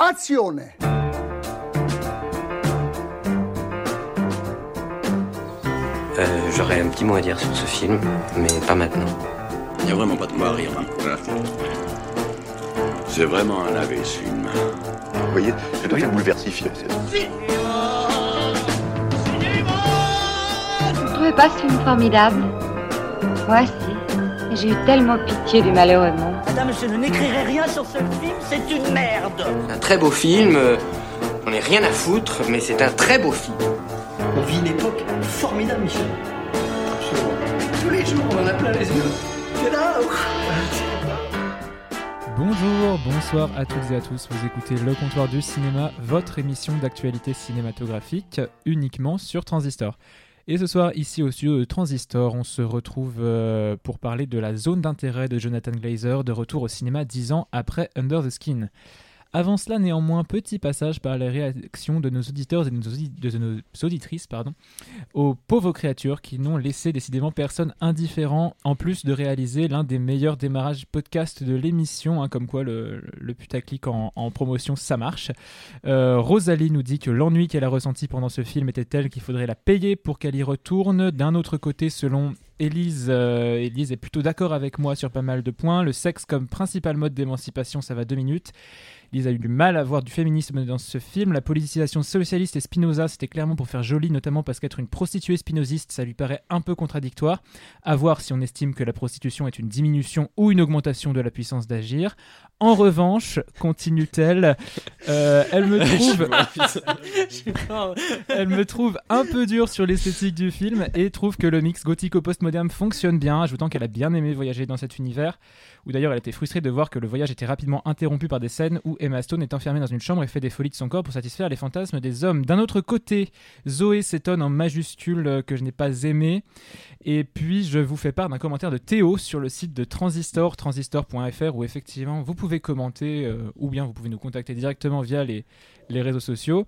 Azione Euh, J'aurais un petit mot à dire sur ce film, mais pas maintenant. Il n'y a vraiment pas de quoi rire. hein. C'est vraiment un lavé, ce film. Vous voyez, c'est très bouleversifié. Vous ne trouvez pas ce film formidable? Moi, si. J'ai eu tellement pitié du malheureux monde. Madame, je n'écrirai rien sur ce film, c'est une merde. Un très beau film, euh, on n'est rien à foutre, mais c'est un très beau film. On vit une époque formidable, Michel. Absolument. Tous les jours, on en a plein les yeux. C'est là Bonjour, bonsoir à toutes et à tous. Vous écoutez Le Comptoir du Cinéma, votre émission d'actualité cinématographique uniquement sur Transistor. Et ce soir, ici au studio de Transistor, on se retrouve euh, pour parler de la zone d'intérêt de Jonathan Glazer, de retour au cinéma dix ans après Under the Skin. Avant cela, néanmoins, petit passage par les réactions de nos auditeurs et de nos, auditrices pardon, aux pauvres créatures qui n'ont laissé décidément personne indifférent, en plus de réaliser l'un des meilleurs démarrages podcast de l'émission, hein, comme quoi le, putaclic en, en promotion, ça marche. Euh, Rosalie nous dit que l'ennui qu'elle a ressenti pendant ce film était tel qu'il faudrait la payer pour qu'elle y retourne. D'un autre côté, selon Élise, euh, Élise est plutôt d'accord avec moi sur pas mal de points. Le sexe comme principal mode d'émancipation, ça va deux minutes. Lise a eu du mal à voir du féminisme dans ce film. La politisation socialiste et Spinoza, c'était clairement pour faire joli, notamment parce qu'être une prostituée spinoziste, ça lui paraît un peu contradictoire. À voir si on estime que la prostitution est une diminution ou une augmentation de la puissance d'agir. En revanche, continue-t-elle, euh, elle me trouve, elle me trouve un peu dure sur l'esthétique du film et trouve que le mix gothico-postmoderne fonctionne bien, ajoutant qu'elle a bien aimé voyager dans cet univers où d'ailleurs elle était frustrée de voir que le voyage était rapidement interrompu par des scènes où Emma Stone est enfermée dans une chambre et fait des folies de son corps pour satisfaire les fantasmes des hommes. D'un autre côté, Zoé s'étonne en majuscule euh, que je n'ai pas aimé. Et puis je vous fais part d'un commentaire de Théo sur le site de Transistor, transistor.fr, où effectivement vous pouvez commenter euh, ou bien vous pouvez nous contacter directement via les, réseaux sociaux.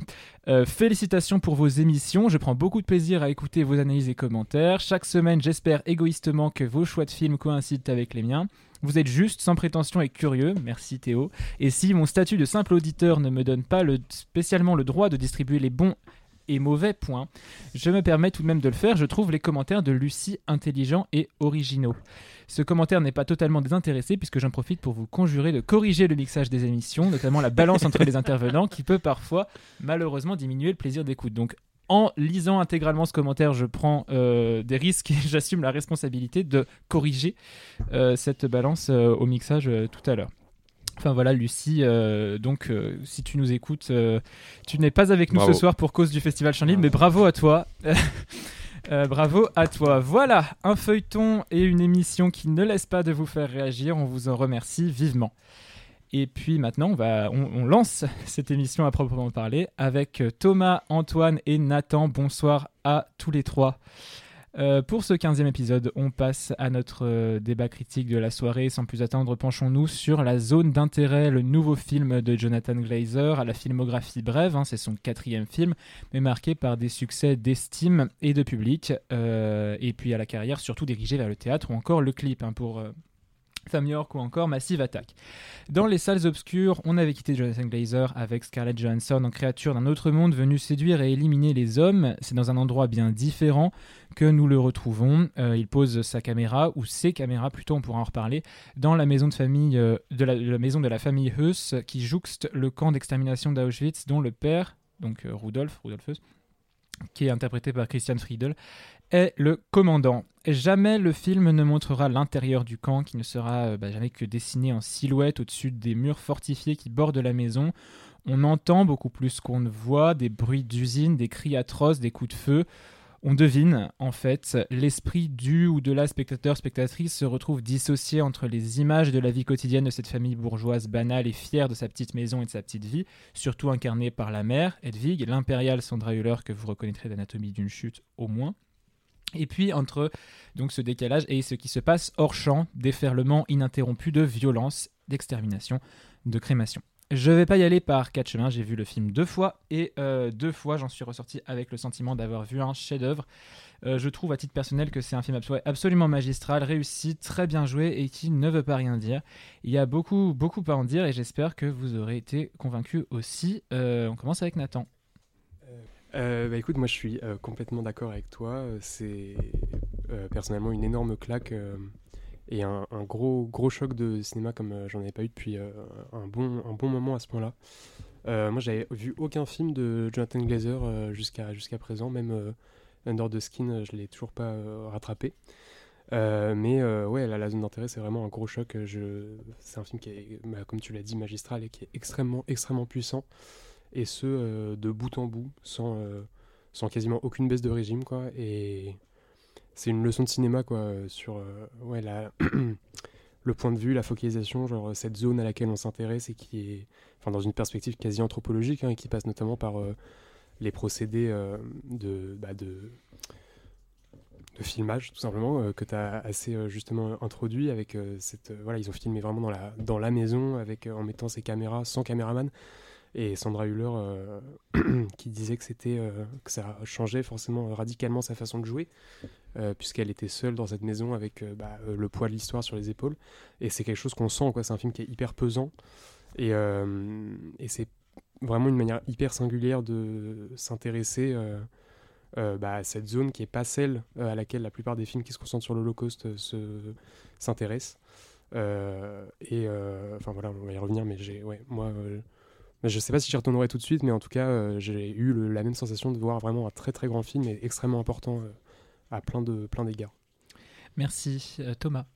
Euh, félicitations pour vos émissions. Je prends beaucoup de plaisir à écouter vos analyses et commentaires. Chaque semaine, j'espère égoïstement que vos choix de films coïncident avec les miens. Vous êtes juste, sans prétention et curieux, merci Théo. Et si mon statut de simple auditeur ne me donne pas le, spécialement le droit de distribuer les bons et mauvais points, je me permets tout de même de le faire. Je trouve les commentaires de Lucie intelligents et originaux. Ce commentaire n'est pas totalement désintéressé puisque j'en profite pour vous conjurer de corriger le mixage des émissions, notamment la balance entre les intervenants qui peut parfois malheureusement diminuer le plaisir d'écoute. Donc en lisant intégralement ce commentaire, je prends euh, des risques et j'assume la responsabilité de corriger euh, cette balance euh, au mixage euh, tout à l'heure. Enfin voilà, Lucie, euh, donc euh, si tu nous écoutes, euh, tu n'es pas avec nous Bravo. ce soir pour cause du Festival Chantilly, mais bravo à toi. Euh, bravo à toi. Voilà, un feuilleton et une émission qui ne laisse pas de vous faire réagir. On vous en remercie vivement. Et puis maintenant, on, lance cette émission à proprement parler avec euh, Thomas, Antoine et Nathan. Bonsoir à tous les trois. Euh, pour ce 15e épisode, on passe à notre euh, débat critique de la soirée. Sans plus attendre, penchons-nous sur la zone d'intérêt, le nouveau film de Jonathan Glazer, à la filmographie brève, hein, c'est son quatrième film, mais marqué par des succès d'estime et de public, et puis à la carrière surtout dirigée vers le théâtre ou encore le clip hein, pour... euh, Thom York ou encore Massive Attack. Dans les salles obscures, on avait quitté Jonathan Glazer avec Scarlett Johansson en créature d'un autre monde venu séduire et éliminer les hommes. C'est dans un endroit bien différent que nous le retrouvons. Euh, il pose sa caméra, ou ses caméras plutôt, on pourra en reparler, dans la maison de famille euh, de la, maison de la famille Heuss qui jouxte le camp d'extermination d'Auschwitz dont le père, donc euh, Rudolf, Rudolf Heuss, qui est interprété par Christian Friedel, est le commandant. Jamais le film ne montrera l'intérieur du camp qui ne sera euh, bah, jamais que dessiné en silhouette au-dessus des murs fortifiés qui bordent la maison. On entend beaucoup plus qu'on ne voit des bruits d'usine, des cris atroces, des coups de feu. On devine, en fait, l'esprit du ou de la spectateur-spectatrice se retrouve dissocié entre les images de la vie quotidienne de cette famille bourgeoise banale et fière de sa petite maison et de sa petite vie, surtout incarnée par la mère, Hedwig, l'impériale Sandra Hüller que vous reconnaîtrez d'Anatomie d'une chute au moins. Et puis entre donc ce décalage et ce qui se passe hors champ, déferlement ininterrompu de violence, d'extermination, de crémation. Je vais pas y aller par quatre chemins. J'ai vu le film deux fois et euh, deux fois j'en suis ressorti avec le sentiment d'avoir vu un chef-d'œuvre. Euh, je trouve à titre personnel que c'est un film abso- absolument magistral, réussi, très bien joué et qui ne veut pas rien dire. Il y a beaucoup, beaucoup à en dire et j'espère que vous aurez été convaincus aussi. Euh, on commence avec Nathan. Euh, bah écoute, moi je suis euh, complètement d'accord avec toi. Euh, C'est personnellement une énorme claque et un, gros gros choc de cinéma comme j'en avais pas eu depuis un bon un bon moment à ce point-là. Moi j'avais vu aucun film de Jonathan Glazer jusqu'à jusqu'à présent, même Under the Skin, je l'ai toujours pas rattrapé. Mais ouais, la, zone d'intérêt, c'est vraiment un gros choc. C'est un film qui est, bah, comme tu l'as dit, magistral et qui est extrêmement, extrêmement puissant. Et ce, euh, de bout en bout, sans, euh, sans quasiment aucune baisse de régime, quoi. Et c'est une leçon de cinéma, quoi, euh, sur ouais, la... le point de vue, la focalisation, genre cette zone à laquelle on s'intéresse et qui est, enfin, dans une perspective quasi anthropologique, hein, qui passe notamment par les procédés de, bah, de de filmage tout simplement que tu as assez justement introduit avec cette voilà ils ont filmé vraiment dans la dans la maison avec en mettant ses caméras sans caméraman et Sandra Hüller euh, qui disait que c'était euh, que ça changeait forcément euh, radicalement sa façon de jouer puisqu'elle était seule dans cette maison avec bah, le poids de l'histoire sur les épaules. Et c'est quelque chose qu'on sent quoi. C'est un film qui est hyper pesant. Et, et c'est vraiment une manière hyper singulière de s'intéresser bah, à cette zone qui est pas celle à laquelle la plupart des films qui se concentrent sur l'Holocauste se s'intéressent. Et enfin voilà, on va y revenir, mais j'ai, ouais, moi, je sais pas si j'y retournerai tout de suite, mais en tout cas, euh, j'ai eu le- la même sensation de voir vraiment un très très grand film et extrêmement important euh, à plein de plein d'égards. Merci. Euh, Thomas.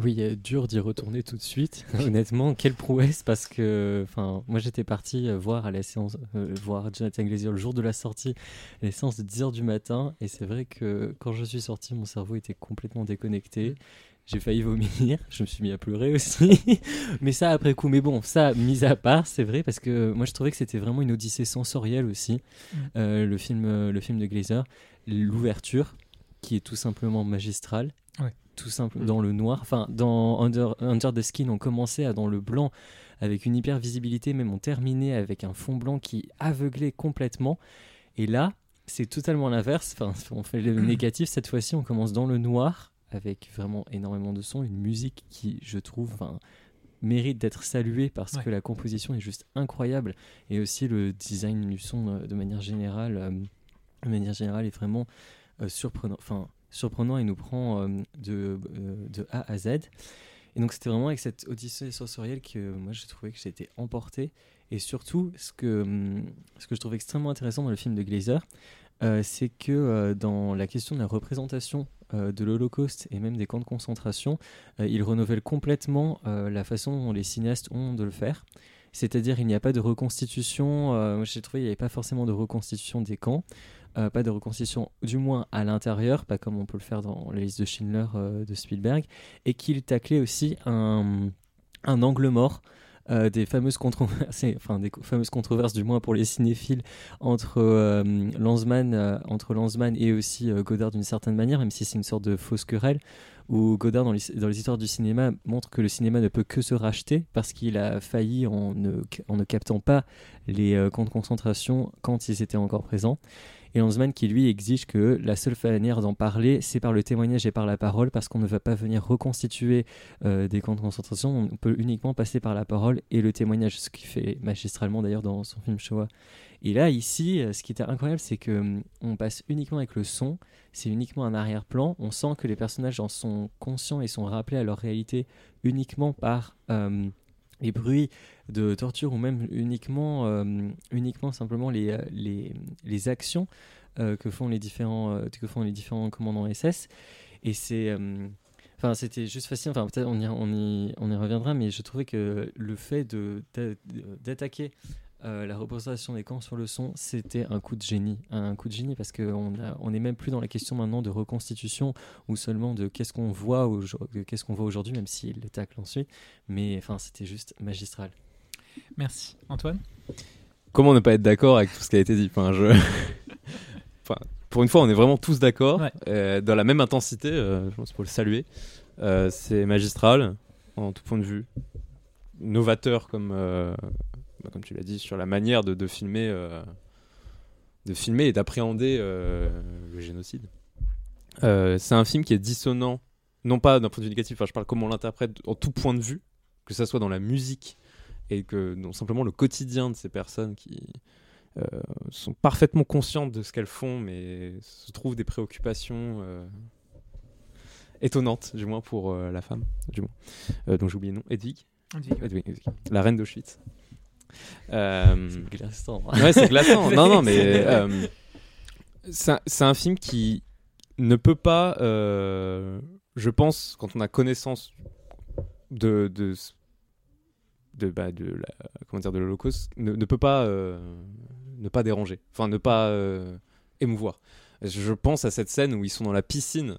Oui, euh, dur d'y retourner tout de suite. Honnêtement, quelle prouesse parce que, enfin, moi j'étais parti voir à la séance, euh, voir Jonathan Glazer le jour de la sortie, à la séance de 10h du matin, et c'est vrai que quand je suis sorti, mon cerveau était complètement déconnecté. J'ai failli vomir, je me suis mis à pleurer aussi, mais ça après coup. Mais bon, ça mis à part, c'est vrai parce que moi je trouvais que c'était vraiment une odyssée sensorielle aussi, Mm. euh, le film, euh, le film de Glazer, l'ouverture qui est tout simplement magistrale, Ouais. tout simple dans le noir. Enfin, dans Under, Under the Skin, on commençait à dans le blanc avec une hyper visibilité, même on terminait avec un fond blanc qui aveuglait complètement. Et là, c'est totalement l'inverse. Enfin, on fait le négatif cette fois-ci, on commence dans le noir avec vraiment énormément de sons, une musique qui, je trouve, mérite d'être saluée parce Ouais. que la composition est juste incroyable et aussi le design du son euh, de manière générale, euh, de manière générale est vraiment euh, surprenant. Enfin, surprenant et nous prend euh, de, de A à Z. Et donc c'était vraiment avec cette odyssée sensorielle que moi j'ai trouvé que été emporté. Et surtout, ce que, hum, ce que je trouve extrêmement intéressant dans le film de Glazer, euh, c'est que euh, dans la question de la représentation euh, de l'Holocauste et même des camps de concentration, il renouvelle complètement la façon dont les cinéastes ont de le faire. C'est-à-dire, il n'y a pas de reconstitution. j'ai trouvé qu'il n'y avait pas forcément de reconstitution des camps, pas de reconstitution, du moins à l'intérieur, pas comme on peut le faire dans la liste de Schindler de Spielberg, et qu'il taclait aussi un angle mort. Euh, des fameuses controverses, enfin des fameuses controverses du moins pour les cinéphiles entre euh, Lanzmann, euh, entre Lanzmann et aussi euh, Godard d'une certaine manière, même si c'est une sorte de fausse querelle où Godard dans les, dans les histoires du cinéma montre que le cinéma ne peut que se racheter parce qu'il a failli en ne, en ne captant pas les camps de concentration quand ils étaient encore présents. Et Lanzmann qui lui exige que la seule manière d'en parler, c'est par le témoignage et par la parole, parce qu'on ne va pas venir reconstituer euh, des camps de concentration, on peut uniquement passer par la parole et le témoignage, ce qu'il fait magistralement d'ailleurs dans son film Shoah. Et là, ici, euh, ce qui était incroyable, c'est que hum, on passe uniquement avec le son, c'est uniquement un arrière-plan, on sent que les personnages en sont conscients et sont rappelés à leur réalité uniquement par euh, les bruits de torture ou même uniquement, euh, uniquement simplement les, euh, les, les actions euh, que, font les différents, que font les différents commandants SS. Et c'est. Enfin, c'était juste facile. Enfin, peut-être on y, on, y, on y reviendra, mais je trouvais que le fait d'attaquer euh, la représentation des camps sur le son, c'était un coup de génie. Un coup de génie parce qu'on on n'est même plus dans la question maintenant de reconstitution ou seulement de qu'est-ce qu'on voit, qu'est-ce qu'on voit aujourd'hui, même s'il les tacle ensuite. Mais enfin, c'était juste magistral. Merci. Antoine? Comment ne pas être d'accord avec tout ce qui a été dit? Enfin, je... enfin, Pour une fois, on est vraiment tous d'accord, Ouais. euh, dans la même intensité, euh, je pense faut le saluer. Euh, c'est magistral, en tout point de vue. Novateur comme, euh, bah, comme tu l'as dit, sur la manière de, de filmer, euh, de filmer et d'appréhender euh, le génocide. Euh, c'est un film qui est dissonant, non pas d'un point de vue négatif, enfin, je parle comment on l'interprète en tout point de vue, que ça soit dans la musique et que non simplement le quotidien de ces personnes qui sont parfaitement conscientes de ce qu'elles font, mais se trouvent des préoccupations étonnantes, du moins pour euh, la femme, du moins, euh, dont j'ai oublié le nom, Edwig. Edwig. Edwig, Edwig. la reine d'Auschwitz. Euh, C'est glaçant. Ouais, c'est glaçant. non, non, mais euh, c'est un- c'est un film qui ne peut pas, euh, je pense, quand on a connaissance de de de, bah, de la, comment dire de l'Holocauste, ne, ne peut pas euh, ne pas déranger, enfin ne pas euh, émouvoir. Je pense à cette scène où ils sont dans la piscine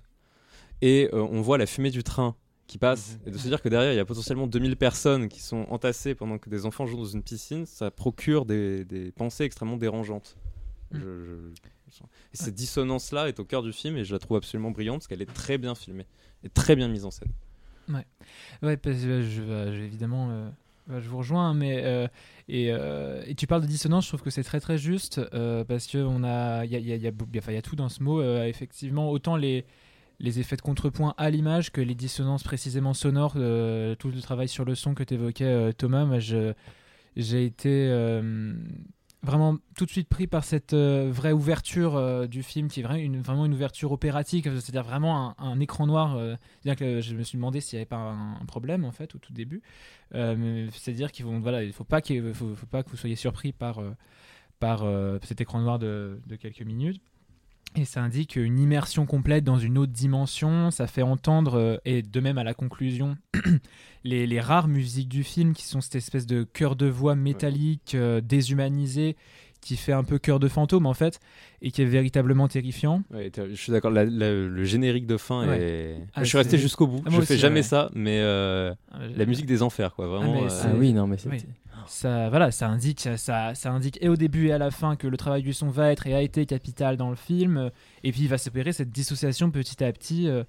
et euh, on voit la fumée du train qui passe et de se dire que derrière il y a potentiellement 2000 personnes qui sont entassées pendant que des enfants jouent dans une piscine, ça procure des, des pensées extrêmement dérangeantes. Je- je- je- et cette dissonance-là est au cœur du film et je la trouve absolument brillante parce qu'elle est très bien filmée et très bien mise en scène. Ouais, parce que je, euh, je- évidemment, euh, bah, je vous rejoins, mais euh, et, euh, et tu parles de dissonance, je trouve que c'est très très juste euh, parce que on a, il y a, y a- y a y tout dans ce mot. euh, effectivement, autant les les effets de contrepoint à l'image que les dissonances précisément sonores, euh, tout le travail sur le son que tu évoquais Thomas, moi je j'ai été euh, vraiment tout de suite pris par cette euh, vraie ouverture euh, du film qui est vraiment une, ouverture opératique, c'est-à-dire vraiment un, écran noir. euh, c'est-à-dire que je me suis demandé s'il n'y avait pas un, problème en fait au tout début. Euh, c'est-à-dire qu'il il faut pas faut, pas que vous soyez surpris par euh, par euh, cet écran noir de quelques minutes. Et ça indique une immersion complète dans une autre dimension. Ça fait entendre, euh, et de même à la conclusion, les, rares musiques du film qui sont cette espèce de chœur de voix métallique, euh, déshumanisé, qui fait un peu cœur de fantôme en fait, et qui est véritablement terrifiant. Ouais, je suis d'accord, la- la- le générique de fin Ouais. est. Ah, je suis resté c'est- jusqu'au bout. Ah, moi je fais aussi, jamais ouais. ça, mais euh, la musique des enfers, quoi. Vraiment. mais euh, c'est- Ah oui, non, mais c'était. Oui. ça voilà ça indique ça, ça indique et au début et à la fin que le travail du son va être et a été capital dans le film euh, et puis il va s'opérer cette dissociation petit à petit euh,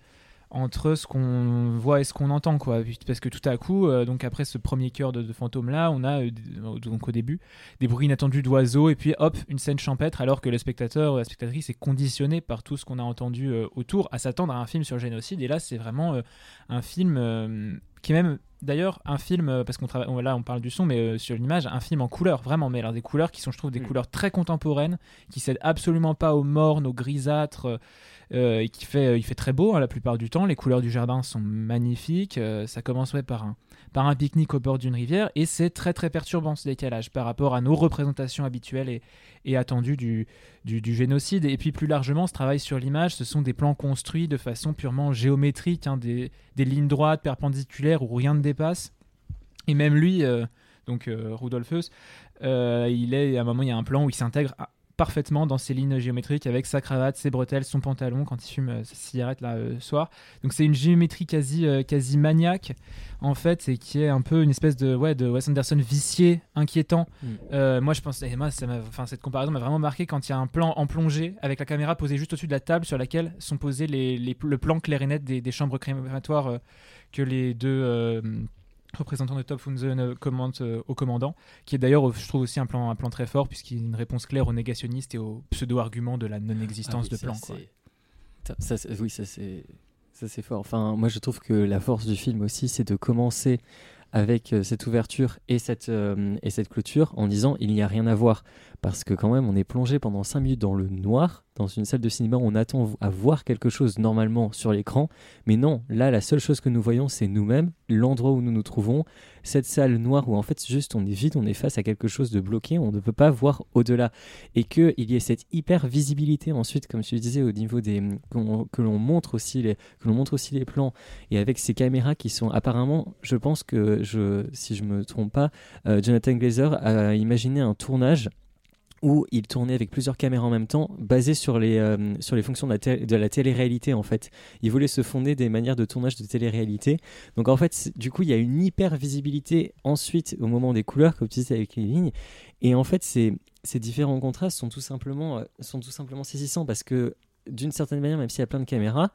entre ce qu'on voit et ce qu'on entend quoi parce que tout à coup euh, donc après ce premier cœur de, de fantôme là on a euh, d- donc au début des bruits inattendus d'oiseaux et puis hop une scène champêtre alors que le spectateur ou la spectatrice est conditionné par tout ce qu'on a entendu euh, autour à s'attendre à un film sur le génocide et là c'est vraiment euh, un film euh, qui est même d'ailleurs un film euh, parce qu'on travaille là on parle du son mais euh, sur l'image un film en couleur vraiment mais alors des couleurs qui sont je trouve des Mm. couleurs très contemporaines qui cèdent absolument pas aux mornes aux grisâtres euh, et qui fait euh, il fait très beau hein, la plupart du temps. Les couleurs du jardin sont magnifiques. Euh, ça commence par un par un pique-nique au bord d'une rivière. Et c'est très très perturbant ce décalage par rapport à nos représentations habituelles et, attendues du, du, du génocide. Et puis plus largement ce travail sur l'image ce sont des plans construits de façon purement géométrique hein, des, des lignes droites perpendiculaires où rien ne dépasse. Et même lui euh, donc euh, Rudolphus euh, il est à un moment il y a un plan où il s'intègre parfaitement dans ces lignes géométriques avec sa cravate, ses bretelles, son pantalon quand il fume euh, sa cigarette là le soir. Donc c'est une géométrie quasi euh, quasi maniaque en fait, et qui est un peu une espèce de ouais de Wes Anderson vicié, inquiétant. Mm. Euh, moi je pense et moi ça enfin cette comparaison m'a vraiment marqué quand il y a un plan en plongée avec la caméra posée juste au-dessus de la table sur laquelle sont posés les, les- le plan clair et net des, des chambres crématoires euh, que les deux euh, représentant de Top Funzen euh, au commandant, qui est d'ailleurs, je trouve aussi un plan, un plan très fort, puisqu'il y a une réponse claire aux négationnistes et aux pseudo-arguments de la non-existence Ah oui, de plan. quoi. c'est- Ça, ça, c'est- oui, ça c'est ça c'est fort. Enfin, moi je trouve que la force du film aussi, c'est de commencer avec euh, cette ouverture et cette euh, et cette clôture en disant il n'y a rien à voir parce que quand même on est plongé pendant 5 minutes dans le noir dans une salle de cinéma on attend à voir quelque chose normalement sur l'écran. Mais non là la seule chose que nous voyons c'est nous-mêmes l'endroit où nous nous trouvons cette salle noire où en fait juste on est vide on est face à quelque chose de bloqué on ne peut pas voir au-delà. Et que il y ait cette hyper visibilité ensuite comme tu disais au niveau des que l'on montre aussi les que montre aussi les plans et avec ces caméras qui sont apparemment je pense que je si je me trompe pas euh, Jonathan Glazer a imaginé un tournage où il tournait avec plusieurs caméras en même temps, basé sur les, euh, sur les fonctions de la, de la télé-réalité en fait. Il voulait se fonder des manières de tournage de télé-réalité. Donc en fait, du coup, il y a une hyper visibilité ensuite au moment des couleurs, comme tu disais avec les lignes. Et en fait, ces, ces différents contrastes sont tout simplement, euh, sont tout simplement saisissants parce que d'une certaine manière, même s'il y a plein de caméras,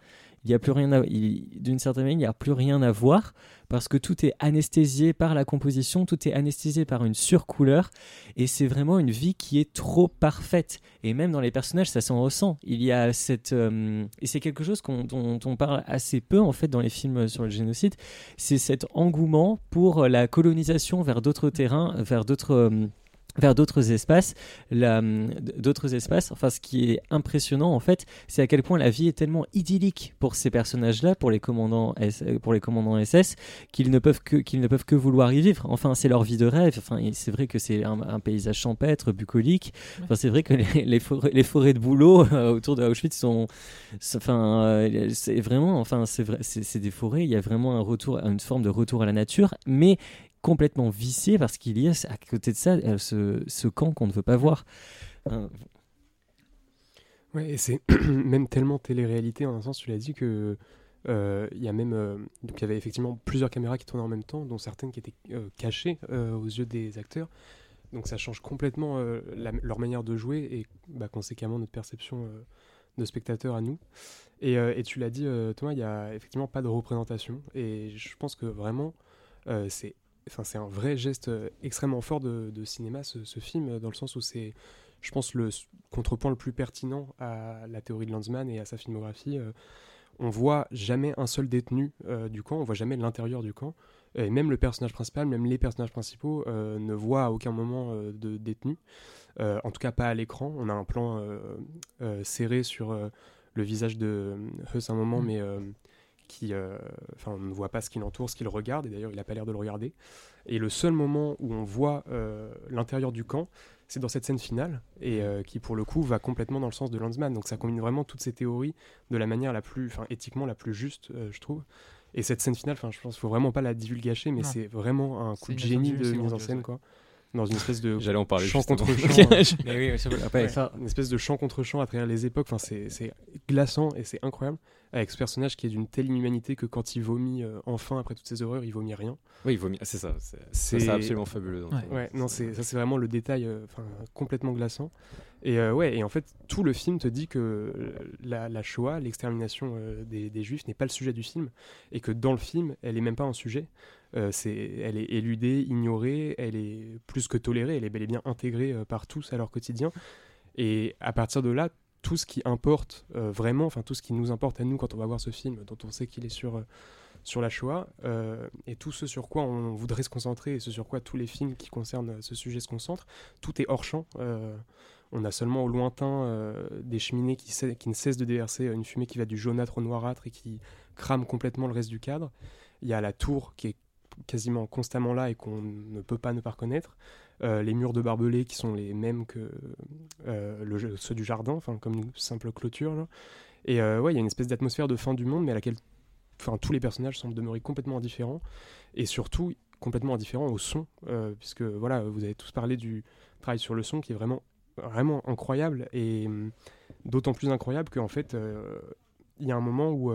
il y a plus rien d'une certaine manière, il n'y a plus rien à voir parce que tout est anesthésié par la composition, tout est anesthésié par une surcouleur et c'est vraiment une vie qui est trop parfaite. Et même dans les personnages, ça s'en ressent. Il y a cette euh, et c'est quelque chose dont on parle assez peu en fait dans les films sur le génocide, c'est cet engouement pour la colonisation vers d'autres terrains, vers d'autres euh, vers d'autres espaces, d'autres espaces. Enfin, ce qui est impressionnant en fait, c'est à quel point la vie est tellement idyllique pour ces personnages-là, pour les commandants, S- euh, pour les commandants SS, qu'ils ne peuvent que qu'ils ne peuvent que vouloir y vivre. Enfin, c'est leur vie de rêve. Enfin, c'est vrai que c'est un, un paysage champêtre, bucolique. Enfin, c'est vrai que les, les forêts, les forêts de bouleau euh, autour de Auschwitz sont, enfin, euh, c'est vraiment, enfin, c'est vrai, c'est c'est des forêts. Il y a vraiment un retour, une forme de retour à la nature, mais complètement vicié parce qu'il y a à côté de ça euh, ce, ce camp qu'on ne veut pas voir. Euh, Ouais, c'est même tellement télé-réalité en un sens, tu l'as dit, que euh, il y a même. euh, donc il y avait effectivement plusieurs caméras qui tournaient en même temps, dont certaines qui étaient euh, cachées euh, aux yeux des acteurs. Donc ça change complètement euh, leur manière de jouer et bah, conséquemment notre perception euh, de spectateur à nous. Et, euh, et tu l'as dit, euh, Thomas, il n'y a effectivement pas de représentation. Et je pense que vraiment, euh, c'est enfin, c'est un vrai geste euh, extrêmement fort de, de cinéma, ce, ce film, dans le sens où c'est, je pense, le contrepoint le plus pertinent à la théorie de Lanzmann et à sa filmographie. Euh, on voit jamais un seul détenu euh, du camp, on voit jamais l'intérieur du camp. Et même le personnage principal, même les personnages principaux ne voient à aucun moment de détenu. En tout cas, pas à l'écran. On a un plan serré sur le visage de Huss un moment, mais euh, qui, euh, enfin, on ne voit pas ce qui l'entoure, ce qu'il regarde. Et d'ailleurs, il n'a pas l'air de le regarder. Et le seul moment où on voit euh, l'intérieur du camp, c'est dans cette scène finale, et euh, qui pour le coup va complètement dans le sens de Lanzmann. Donc ça combine vraiment toutes ces théories de la manière la plus, enfin éthiquement la plus juste, je trouve. Et cette scène finale, enfin je pense qu'il faut vraiment pas la divulgacher, mais c'est vraiment un coup de génie de mise en scène, quoi. Dans une espèce de J'allais en parler chant justement. contre chant. Mais oui, ça peut- après, Ouais, ça- une espèce de chant contre chant à travers les époques. Enfin, c'est c'est glaçant et c'est incroyable. Avec ce personnage qui est d'une telle inhumanité que quand il vomit euh, enfin après toutes ces horreurs, il vomit rien. Oui, il vomit. C'est ça. C'est C'est- c'est absolument fabuleux. dans le Ouais. film. Ouais, non, c'est ça, c'est vraiment le détail, euh, enfin, complètement glaçant. Et euh, ouais, et en fait, tout le film te dit que euh, la, la Shoah, l'extermination euh, des, des Juifs, n'est pas le sujet du film, et que dans le film, elle est même pas un sujet. Euh, elle est éludée, ignorée, elle est plus que tolérée, elle est bel et bien intégrée euh, par tous à leur quotidien. Et à partir de là, tout ce qui importe euh, vraiment, enfin tout ce qui nous importe à nous quand on va voir ce film, dont on sait qu'il est sur sur la Shoah, et tout ce sur quoi on voudrait se concentrer, et ce sur quoi tous les films qui concernent ce sujet se concentrent, tout est hors champ. On a seulement au lointain des cheminées qui, qui ne cessent de déverser une fumée qui va du jaunâtre au noirâtre et qui crame complètement le reste du cadre. Il y a la tour qui est quasiment constamment là et qu'on ne peut pas ne pas reconnaître. Euh, les murs de barbelés qui sont les mêmes que euh, ceux du jardin, enfin comme une simple clôture. là. Et euh, ouais, il y a une espèce d'atmosphère de fin du monde, mais à laquelle tous les personnages semblent demeurer complètement indifférents. Et surtout, complètement indifférents au son, euh, puisque voilà, vous avez tous parlé du travail sur le son qui est vraiment, vraiment incroyable. Et hum, d'autant plus incroyable qu'en fait, il y a un moment où.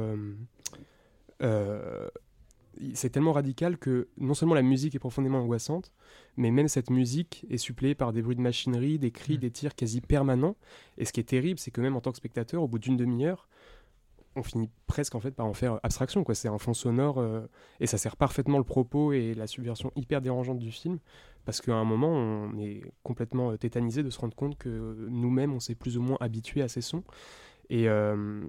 C'est tellement radical que non seulement la musique est profondément angoissante, mais même cette musique est suppléée par des bruits de machinerie, des cris, des tirs quasi permanents. Et ce qui est terrible, c'est que même en tant que spectateur, au bout d'une demi-heure, on finit presque en fait par en faire abstraction. quoi. C'est un fond sonore euh, et ça sert parfaitement le propos et la subversion hyper dérangeante du film. Parce qu'à un moment, on est complètement euh, tétanisé de se rendre compte que nous-mêmes, on s'est plus ou moins habitué à ces sons. Et, euh,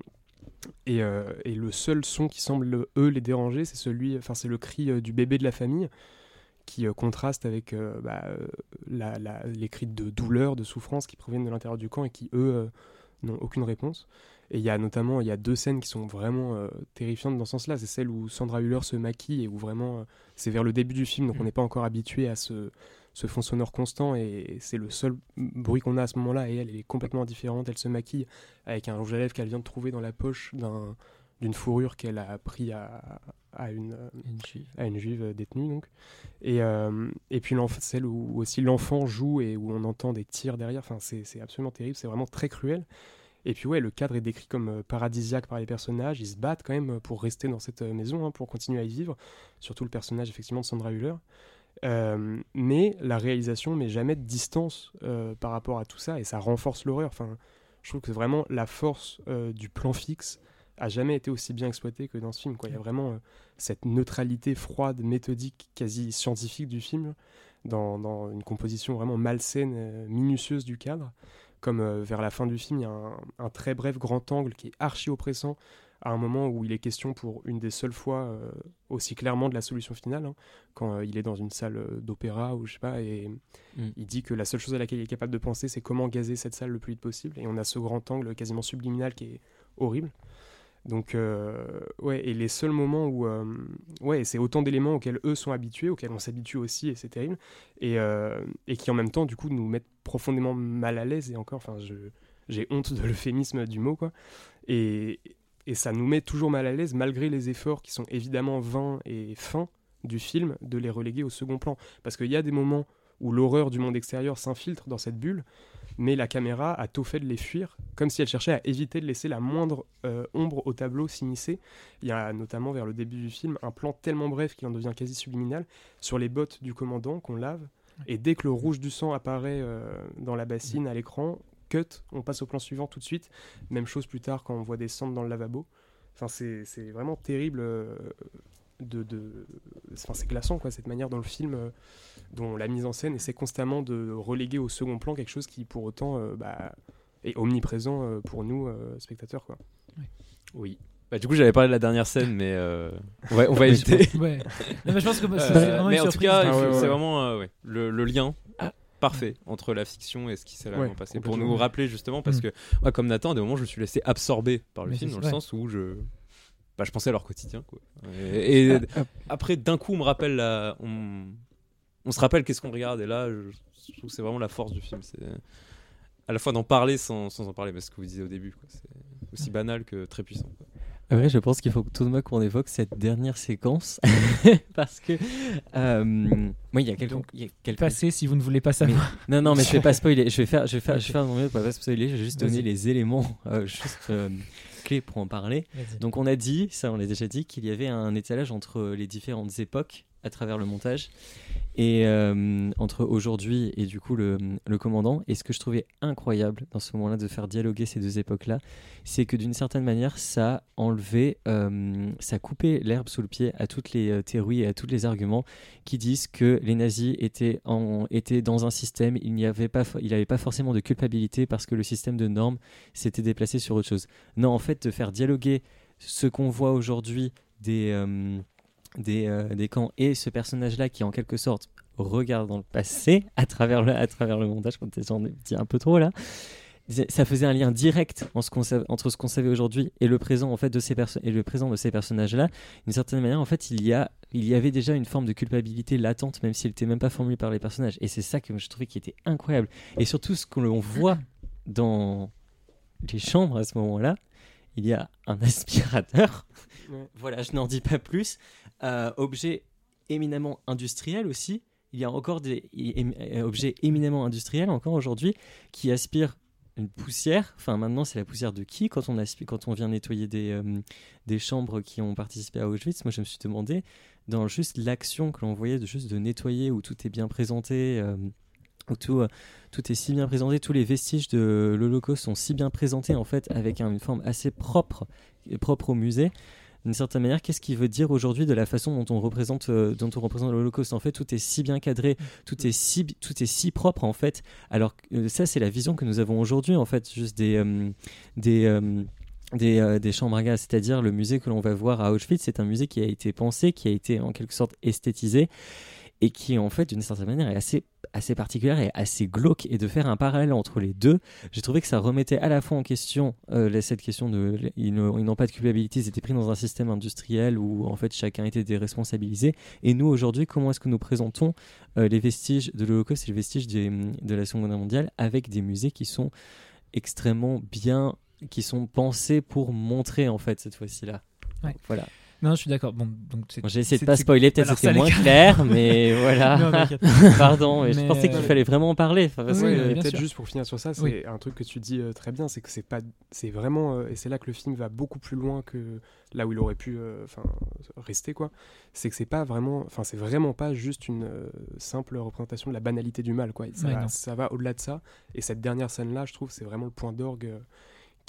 et, euh, et le seul son qui semble eux les déranger, c'est celui, enfin c'est le cri euh, du bébé de la famille qui euh, contraste avec euh, bah, la- la- les cris de douleur, de souffrance qui proviennent de l'intérieur du camp et qui eux n'ont aucune réponse. Et il y a notamment il y a deux scènes qui sont vraiment terrifiantes dans ce sens-là. C'est celle où Sandra Hüller se maquille et où vraiment c'est vers le début du film, donc on n'est pas encore habitué à ce, ce fond sonore constant et c'est le seul bruit qu'on a à ce moment-là. Et elle, elle est complètement indifférente. Elle se maquille avec un rouge à lèvres qu'elle vient de trouver dans la poche d'un d'une fourrure qu'elle a pris à, à une, à une juive euh, détenue donc. Et, euh, et puis celle où aussi l'enfant joue et où on entend des tirs derrière. Enfin c'est absolument terrible c'est vraiment très cruel. Et puis ouais le cadre est décrit comme euh, paradisiaque par les personnages. Ils se battent quand même pour rester dans cette maison hein, pour continuer à y vivre. Surtout le personnage effectivement de Sandra Hüller Euh, mais la réalisation met jamais de distance euh, par rapport à tout ça et ça renforce l'horreur enfin je trouve que vraiment la force euh, du plan fixe a jamais été aussi bien exploitée que dans ce film. Il y a vraiment cette neutralité froide, méthodique, quasi scientifique du film, dans, une composition vraiment malsaine, minutieuse du cadre. Comme vers la fin du film, il y a un, un très bref grand angle qui est archi oppressant à un moment où il est question pour une des seules fois euh, aussi clairement de la solution finale, hein, quand euh, il est dans une salle euh, d'opéra ou je sais pas, et Mm. il dit que la seule chose à laquelle il est capable de penser, c'est comment gazer cette salle le plus vite possible, et on a ce grand angle quasiment subliminal qui est horrible. Donc, euh, ouais, et les seuls moments où. euh, ouais, c'est autant d'éléments auxquels eux sont habitués, auxquels on s'habitue aussi, et c'est terrible, et, euh, et qui en même temps, du coup, nous mettent profondément mal à l'aise, et encore, enfin, je, j'ai honte de l'euphémisme du mot, quoi. Et, et ça nous met toujours mal à l'aise, malgré les efforts qui sont évidemment vains et fins du film, de les reléguer au second plan. Parce qu'il y a des moments où l'horreur du monde extérieur s'infiltre dans cette bulle, mais la caméra a tôt fait de les fuir, comme si elle cherchait à éviter de laisser la moindre euh, ombre au tableau s'immiscer. Il y a notamment vers le début du film un plan tellement bref qu'il en devient quasi subliminal sur les bottes du commandant qu'on lave, et dès que le rouge du sang apparaît euh, dans la bassine à l'écran, cut, on passe au plan suivant tout de suite. Même chose plus tard quand on voit des cendres dans le lavabo. Enfin, c'est vraiment terrible. euh, de, de... Enfin, c'est glaçant, quoi, cette manière dans le film, euh, dont la mise en scène essaie constamment de reléguer au second plan quelque chose qui, pour autant, euh, bah, est omniprésent euh, pour nous, euh, spectateurs. Quoi. Oui. Bah, du coup, j'avais parlé de la dernière scène, mais euh, on va, on éviter. Ouais. Mais je pense que c'est c'est vraiment mais une en tout cas, Ah ouais, ouais, c'est vraiment euh, ouais, le, le lien parfait entre la fiction et ce qui s'est réellement Ouais, passé. Pour nous rappeler justement, parce Mm. que moi, comme Nathan, à des moments, je me suis laissé absorber par le Mais film, dans le sens où je, bah, je pensais à leur quotidien. Quoi. Et, et Ah, après, d'un coup, on me rappelle la... on, on se rappelle qu'est-ce qu'on regarde, et là, je, je trouve que c'est vraiment la force du film. C'est à la fois d'en parler sans, sans en parler, parce que vous disiez au début, c'est aussi banal que très puissant. quoi. Après, je pense qu'il faut que tout de même qu'on évoque cette dernière séquence parce que euh, moi, il y a quelques, il y a quelques Passez si vous ne voulez pas savoir. Non, non, mais je vais pas spoiler. Je vais faire, je vais faire, je vais faire mon mieux pour pas spoiler. Je vais juste donner les éléments euh, juste euh, clés pour en parler. Donc, on a dit, ça, on l'a déjà dit, qu'il y avait un étalage entre les différentes époques à travers le montage et euh, entre aujourd'hui et du coup le, commandant. Et ce que je trouvais incroyable dans ce moment-là de faire dialoguer ces deux époques-là, c'est que d'une certaine manière, ça enlevait, euh, ça coupait l'herbe sous le pied à toutes les euh, théories et à tous les arguments qui disent que les nazis étaient, en, étaient dans un système, il n'y avait pas, avait pas forcément de culpabilité parce que le système de normes s'était déplacé sur autre chose. Non, en fait, de faire dialoguer ce qu'on voit aujourd'hui des, euh, des, euh, des camps et ce personnage-là qui, en quelque sorte, regarde dans le passé à travers le, à travers le montage, quand j'en ai dit un peu trop là. Ça faisait un lien direct qu'on entre ce qu'on savait aujourd'hui et le présent en fait de ces et le présent de ces personnages-là. D'une certaine manière, en fait, il y a il y avait déjà une forme de culpabilité latente, même si elle n'était même pas formulée par les personnages. Et c'est ça que je trouvais qui était incroyable. Et surtout, ce que l'on voit dans les chambres à ce moment-là, il y a un aspirateur. Voilà, je n'en dis pas plus. Euh, objet éminemment industriel aussi. Il y a encore des é- objets éminemment industriels encore aujourd'hui qui aspirent une poussière. Enfin, maintenant, c'est la poussière de qui quand on, aspire, quand on vient nettoyer des, euh, des chambres qui ont participé à Auschwitz? Moi, je me suis demandé, dans juste l'action que l'on voyait de juste de nettoyer où tout est bien présenté, euh, où tout, euh, tout est si bien présenté, tous les vestiges de l'Holocauste sont si bien présentés en fait, avec un- une forme assez propre, propre au musée. D'une certaine manière, qu'est-ce qu'il veut dire aujourd'hui de la façon dont on représente, euh, dont on représente l'Holocauste? En fait, tout est si bien cadré, tout est si, tout est si propre en fait. Alors euh, ça, c'est la vision que nous avons aujourd'hui en fait, juste des, euh, des, euh, des, euh, des chambres à gaz, c'est-à-dire le musée que l'on va voir à Auschwitz, c'est un musée qui a été pensé, qui a été en quelque sorte esthétisé et qui en fait d'une certaine manière est assez assez particulière et assez glauque. Et de faire un parallèle entre les deux j'ai trouvé que ça remettait à la fois en question euh, cette question de ils n'ont ils n'ont pas de culpabilité ils étaient pris dans un système industriel où en fait chacun était déresponsabilisé. Et nous aujourd'hui comment est-ce que nous présentons euh, les vestiges de l'Holocauste et les vestiges des- de la Seconde Guerre mondiale avec des musées qui sont extrêmement bien qui sont pensés pour montrer en fait cette fois-ci là Ouais. voilà Non, je suis d'accord. Bon, donc Bon, J'ai essayé de pas spoiler, peut-être alors c'était moins clair, mais voilà. Non. Pardon, mais, je pensais qu'il euh, fallait vraiment en parler. enfin, Oui, que- peut-être juste pour finir sur ça, c'est Oui. un truc que tu dis euh, très bien, c'est que c'est pas, c'est vraiment, euh, et c'est là que le film va beaucoup plus loin que là où il aurait pu, euh, enfin, rester quoi. C'est que c'est pas vraiment, enfin, c'est vraiment pas juste une euh, simple représentation de la banalité du mal quoi. Ça, Ouais, va, ça va au-delà de ça. Et cette dernière scène là, je trouve, c'est vraiment le point d'orgue.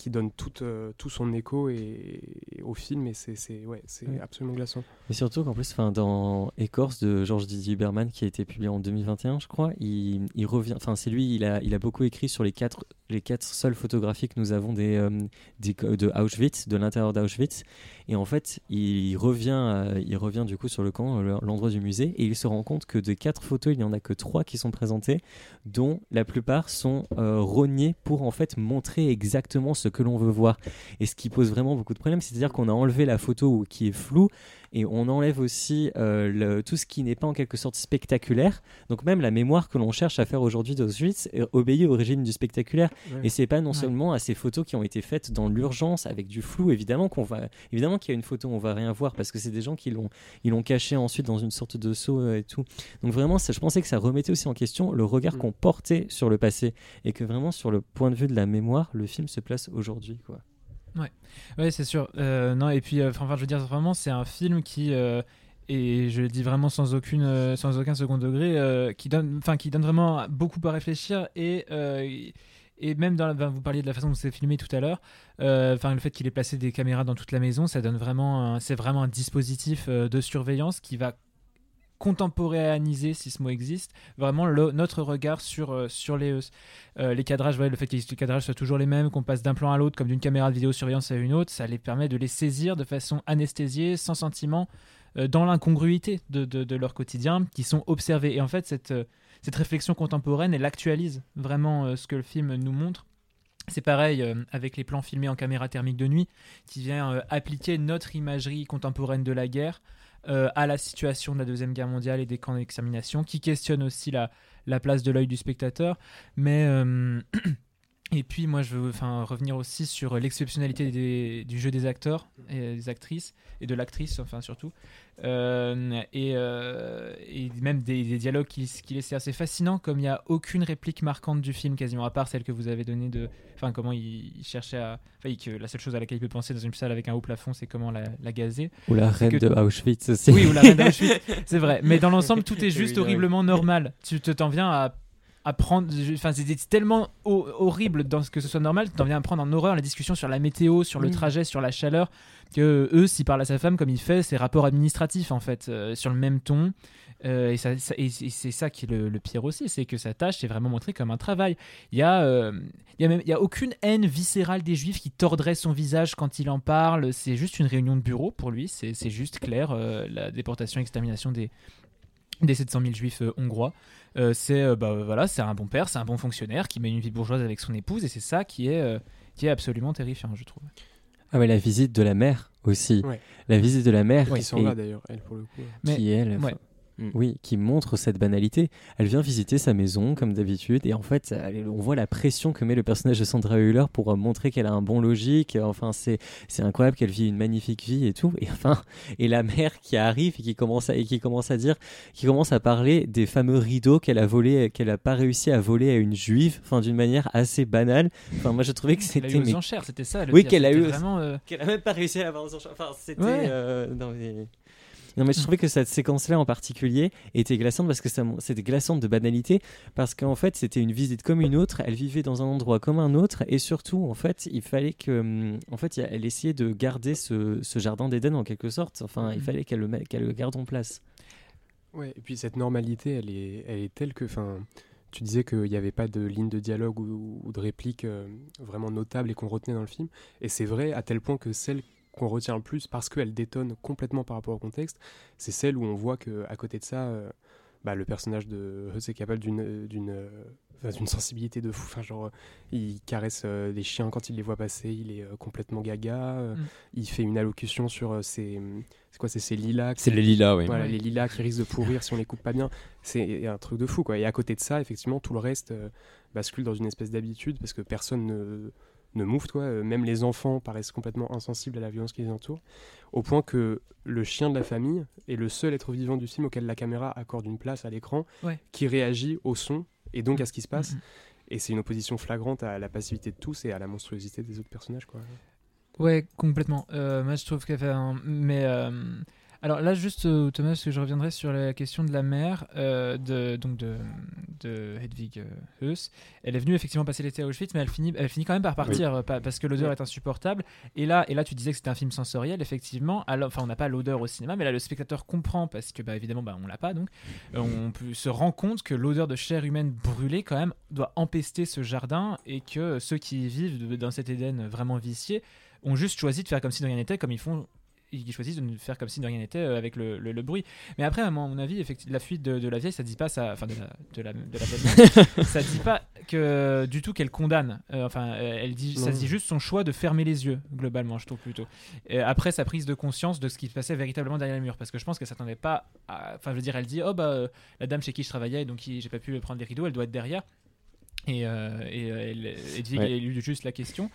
Qui donne tout, euh, tout son écho et, et au film et c'est c'est- ouais, c'est Ouais. absolument glaçant. Et surtout qu'en plus, enfin, dans Écorce de Georges Didier Berman, qui a été publié en 2021, je crois, il, il revient. Enfin, c'est lui, il a, il a beaucoup écrit sur les quatre, les quatre seules photographies que nous avons des, euh, des, de Auschwitz, de l'intérieur d'Auschwitz. Et en fait, il revient, euh, il revient du coup sur le camp, euh, l'endroit du musée, et il se rend compte que de quatre photos, il n'y en a que trois qui sont présentées, dont la plupart sont rognées pour en fait montrer exactement ce que l'on veut voir. Et ce qui pose vraiment beaucoup de problèmes, c'est-à-dire qu'on a enlevé la photo qui est floue et on enlève aussi euh, le- tout ce qui n'est pas en quelque sorte spectaculaire. Donc même la mémoire que l'on cherche à faire aujourd'hui d'Auschwitz euh, obéit au régime du spectaculaire. Ouais. Et c'est pas non Ouais. seulement à ces photos qui ont été faites dans l'urgence avec du flou, évidemment qu'on va, évidemment qu'il y a une photo on va rien voir parce que c'est des gens qui l'ont, ils l'ont caché ensuite dans une sorte de seau euh, et tout. Donc vraiment, ça, je pensais que ça remettait aussi en question le regard Mm. qu'on portait sur le passé et que vraiment sur le point de vue de la mémoire, le film se place aujourd'hui, quoi. Ouais, c'est sûr. Euh, non, et puis, euh, enfin, je veux dire, vraiment, c'est un film qui, euh, et je le dis vraiment sans aucune, sans aucun second degré, qui donne, qui donne vraiment beaucoup à réfléchir et et même dans, vous parliez de la façon dont c'est filmé tout à l'heure, enfin, le fait qu'il ait placé des caméras dans toute la maison, ça donne vraiment, c'est vraiment un dispositif de surveillance qui va contemporanéiser, si ce mot existe, vraiment le- notre regard sur, euh, les, euh, les cadrages, le fait que les cadrages soient toujours les mêmes, qu'on passe d'un plan à l'autre, comme d'une caméra de vidéosurveillance à une autre, ça les permet de les saisir de façon anesthésiée, sans sentiment, euh, dans l'incongruité de, leur quotidien, qui sont observés. Et en fait, cette, euh, réflexion contemporaine, elle actualise vraiment euh, ce que le film nous montre. C'est pareil euh, avec les plans filmés en caméra thermique de nuit, qui vient euh, appliquer notre imagerie contemporaine de la guerre euh, à la situation de la Deuxième Guerre mondiale et des camps d'extermination, qui questionne aussi la, la place de l'œil du spectateur. Mais. Et puis moi je veux enfin, revenir aussi sur l'exceptionnalité des- du jeu des acteurs et des actrices et de l'actrice enfin surtout Euh, et, euh, et même des, des dialogues qui, qui laissaient assez fascinants comme il n'y a aucune réplique marquante du film quasiment à part celle que vous avez donnée de enfin comment il, il cherchait à enfin que la seule chose à laquelle il peut penser dans une salle avec un haut plafond c'est comment la, la gazer Ou la reine que- de Auschwitz aussi. oui, ou la reine d'Auschwitz, c'est vrai. Mais dans l'ensemble, tout est juste horriblement normal. Tu te t'en viens à, à prendre. Enfin, c'est c'est tellement ho- horrible dans ce que ce soit normal, tu t'en viens à prendre en horreur la discussion sur la météo, sur le Oui. trajet, sur la chaleur. Que eux, s'il parle à sa femme comme il fait, c'est rapport administratif en fait, euh, sur le même ton. Euh, et ça- ça- et c'est c'est ça qui est le, le pire aussi, c'est que sa tâche est vraiment montrée comme un travail. Il y a, euh, il y a même, il y a aucune haine viscérale des juifs qui tordrait son visage quand il en parle. C'est juste une réunion de bureau pour lui. C'est c'est juste clair. euh, la déportation, extermination des des 700 000 juifs euh, hongrois. Euh, c'est euh, bah, voilà, c'est un bon père, c'est un bon fonctionnaire qui mène une vie bourgeoise avec son épouse et c'est ça qui est euh, qui est absolument terrifiant, je trouve. Ah ouais, la visite de la mère aussi. Ouais. La visite de la mère Qui qui, s'en va d'ailleurs, elle pour le coup. Mais- qui elle, ouais. Enfin, oui, qui montre cette banalité. Elle vient visiter sa maison comme d'habitude et en fait, elle- on voit la pression que met le personnage de Sandra Hüller pour euh, montrer qu'elle a un bon logique. Enfin, c'est c'est incroyable qu'elle vit une magnifique vie et tout. Et enfin, et la mère qui arrive et qui commence à et qui commence à dire, qui commence à parler des fameux rideaux qu'elle a volé, qu'elle a pas réussi à voler à une juive, enfin d'une manière assez banale. Enfin, moi, je trouvais que c'était mais enchères, c'était ça. le Oui, qu'elle a eu- vraiment. euh, qu'elle a même pas réussi à l'avoir aux enchères. Enfin, c'était. Ouais. euh, non, mais... non, mais je trouvais que cette séquence-là en particulier était glaçante parce que c'était glaçante de banalité parce qu'en fait c'était une visite comme une autre. Elle vivait dans un endroit comme un autre et surtout en fait il fallait que, hum, en fait, elle essayait de garder ce, ce jardin d'Éden en quelque sorte. Enfin, il Mhm. fallait qu'elle le, met- qu'elle le garde en place. Ouais, et puis cette normalité, elle est, elle est telle que, enfin, tu disais qu'il n'y avait pas de ligne de dialogue ou, ou de réplique euh, vraiment notable et qu'on retenait dans le film. Et c'est vrai à tel point que celle qu'on retient le plus, parce qu'elle détonne complètement par rapport au contexte, c'est celle où on voit que à côté de ça, euh, bah, le personnage de Huss est capable d'une, d'une, euh, enfin, d'une sensibilité de fou. Enfin, genre, il caresse euh, les chiens quand il les voit passer, il est euh, complètement gaga. euh, Mm. Il fait une allocution sur euh, ses, c'est quoi, c'est ses lilas. C'est les lilas, oui. Voilà, Ouais. les lilas qui risquent de pourrir si on les coupe pas bien. C'est un truc de fou, quoi. Et à côté de ça, effectivement, tout le reste euh, bascule dans une espèce d'habitude parce que personne ne, ne mouvent, toi. Euh, même les enfants paraissent complètement insensibles à la violence qui les entoure, au point que le chien de la famille est le seul être vivant du film auquel la caméra accorde une place à l'écran, Ouais. qui réagit au son et donc à ce qui se passe. Mhm. Et c'est une opposition flagrante à la passivité de tous et à la monstruosité des autres personnages, quoi. Ouais, complètement. Euh, moi, je trouve qu'elle fait un. Mais. euh, Alors là, juste, euh, Thomas, je reviendrai sur la question de la mère, euh, de, donc de, de Hedwig Höss. Elle est venue effectivement passer l'été à Auschwitz, mais elle finit, elle finit quand même par partir euh, pa- parce que l'odeur est insupportable. Et là, et là, tu disais que c'était un film sensoriel, effectivement. Alors, enfin, on n'a pas l'odeur au cinéma, mais là, le spectateur comprend parce que, bah, évidemment, bah, on l'a pas. Donc, on se rend compte que l'odeur de chair humaine brûlée, quand même, doit empester ce jardin et que ceux qui y vivent dans cet Éden vraiment vicié ont juste choisi de faire comme si de rien n'était, comme ils font. Ils choisissent de faire comme si de rien n'était euh, avec le, le- le bruit. Mais après, à mon avis, effectivement, la fuite de, de la vieille, ça dit pas ça. Enfin, de la, de la, de la belle-mère, ça dit pas que du tout qu'elle condamne. Euh, enfin, euh, elle dit, ça dit juste son choix de fermer les yeux, globalement, je trouve plutôt. Et après, sa prise de conscience de ce qui se passait véritablement derrière les murs. Parce que je pense qu'elle s'attendait pas à. Enfin, je veux dire, elle dit Oh, bah, euh, la dame chez qui je travaillais, donc j'ai pas pu prendre les rideaux, elle doit être derrière. Et, euh, et euh, elle, Edwig Ouais. a lu juste la question.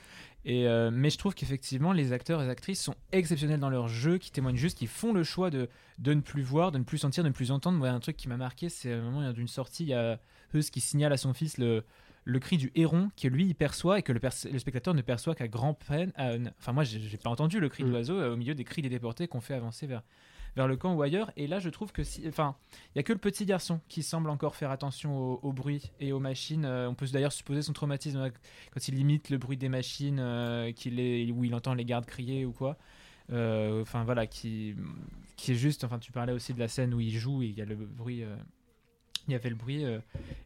Et, euh, mais je trouve qu'effectivement, les acteurs et les actrices sont exceptionnels dans leur jeu, qui témoignent juste, qui font le choix de, de ne plus voir, de ne plus sentir, de ne plus entendre. Moi, un truc qui m'a marqué, c'est un moment d'une sortie, il y a Heus qui signale à son fils le, le cri du héron que lui il perçoit et que le, spectateur ne perçoit qu'à grand peine. à- enfin, moi, j'ai pas entendu le cri de Mm. l'oiseau euh, au milieu des cris des déportés qu'on fait avancer vers, vers le camp ou ailleurs. Et là, je trouve que si, enfin, il y a que le petit garçon qui semble encore faire attention au, au bruit et aux machines. Euh, on peut d'ailleurs supposer son traumatisme euh, quand il imite le bruit des machines, euh, qu'il est, où il entend les gardes crier ou quoi. Euh, Enfin voilà, qui, qui est juste. Enfin, tu parlais aussi de la scène où il joue et il y a le bruit. euh, il y avait le bruit euh,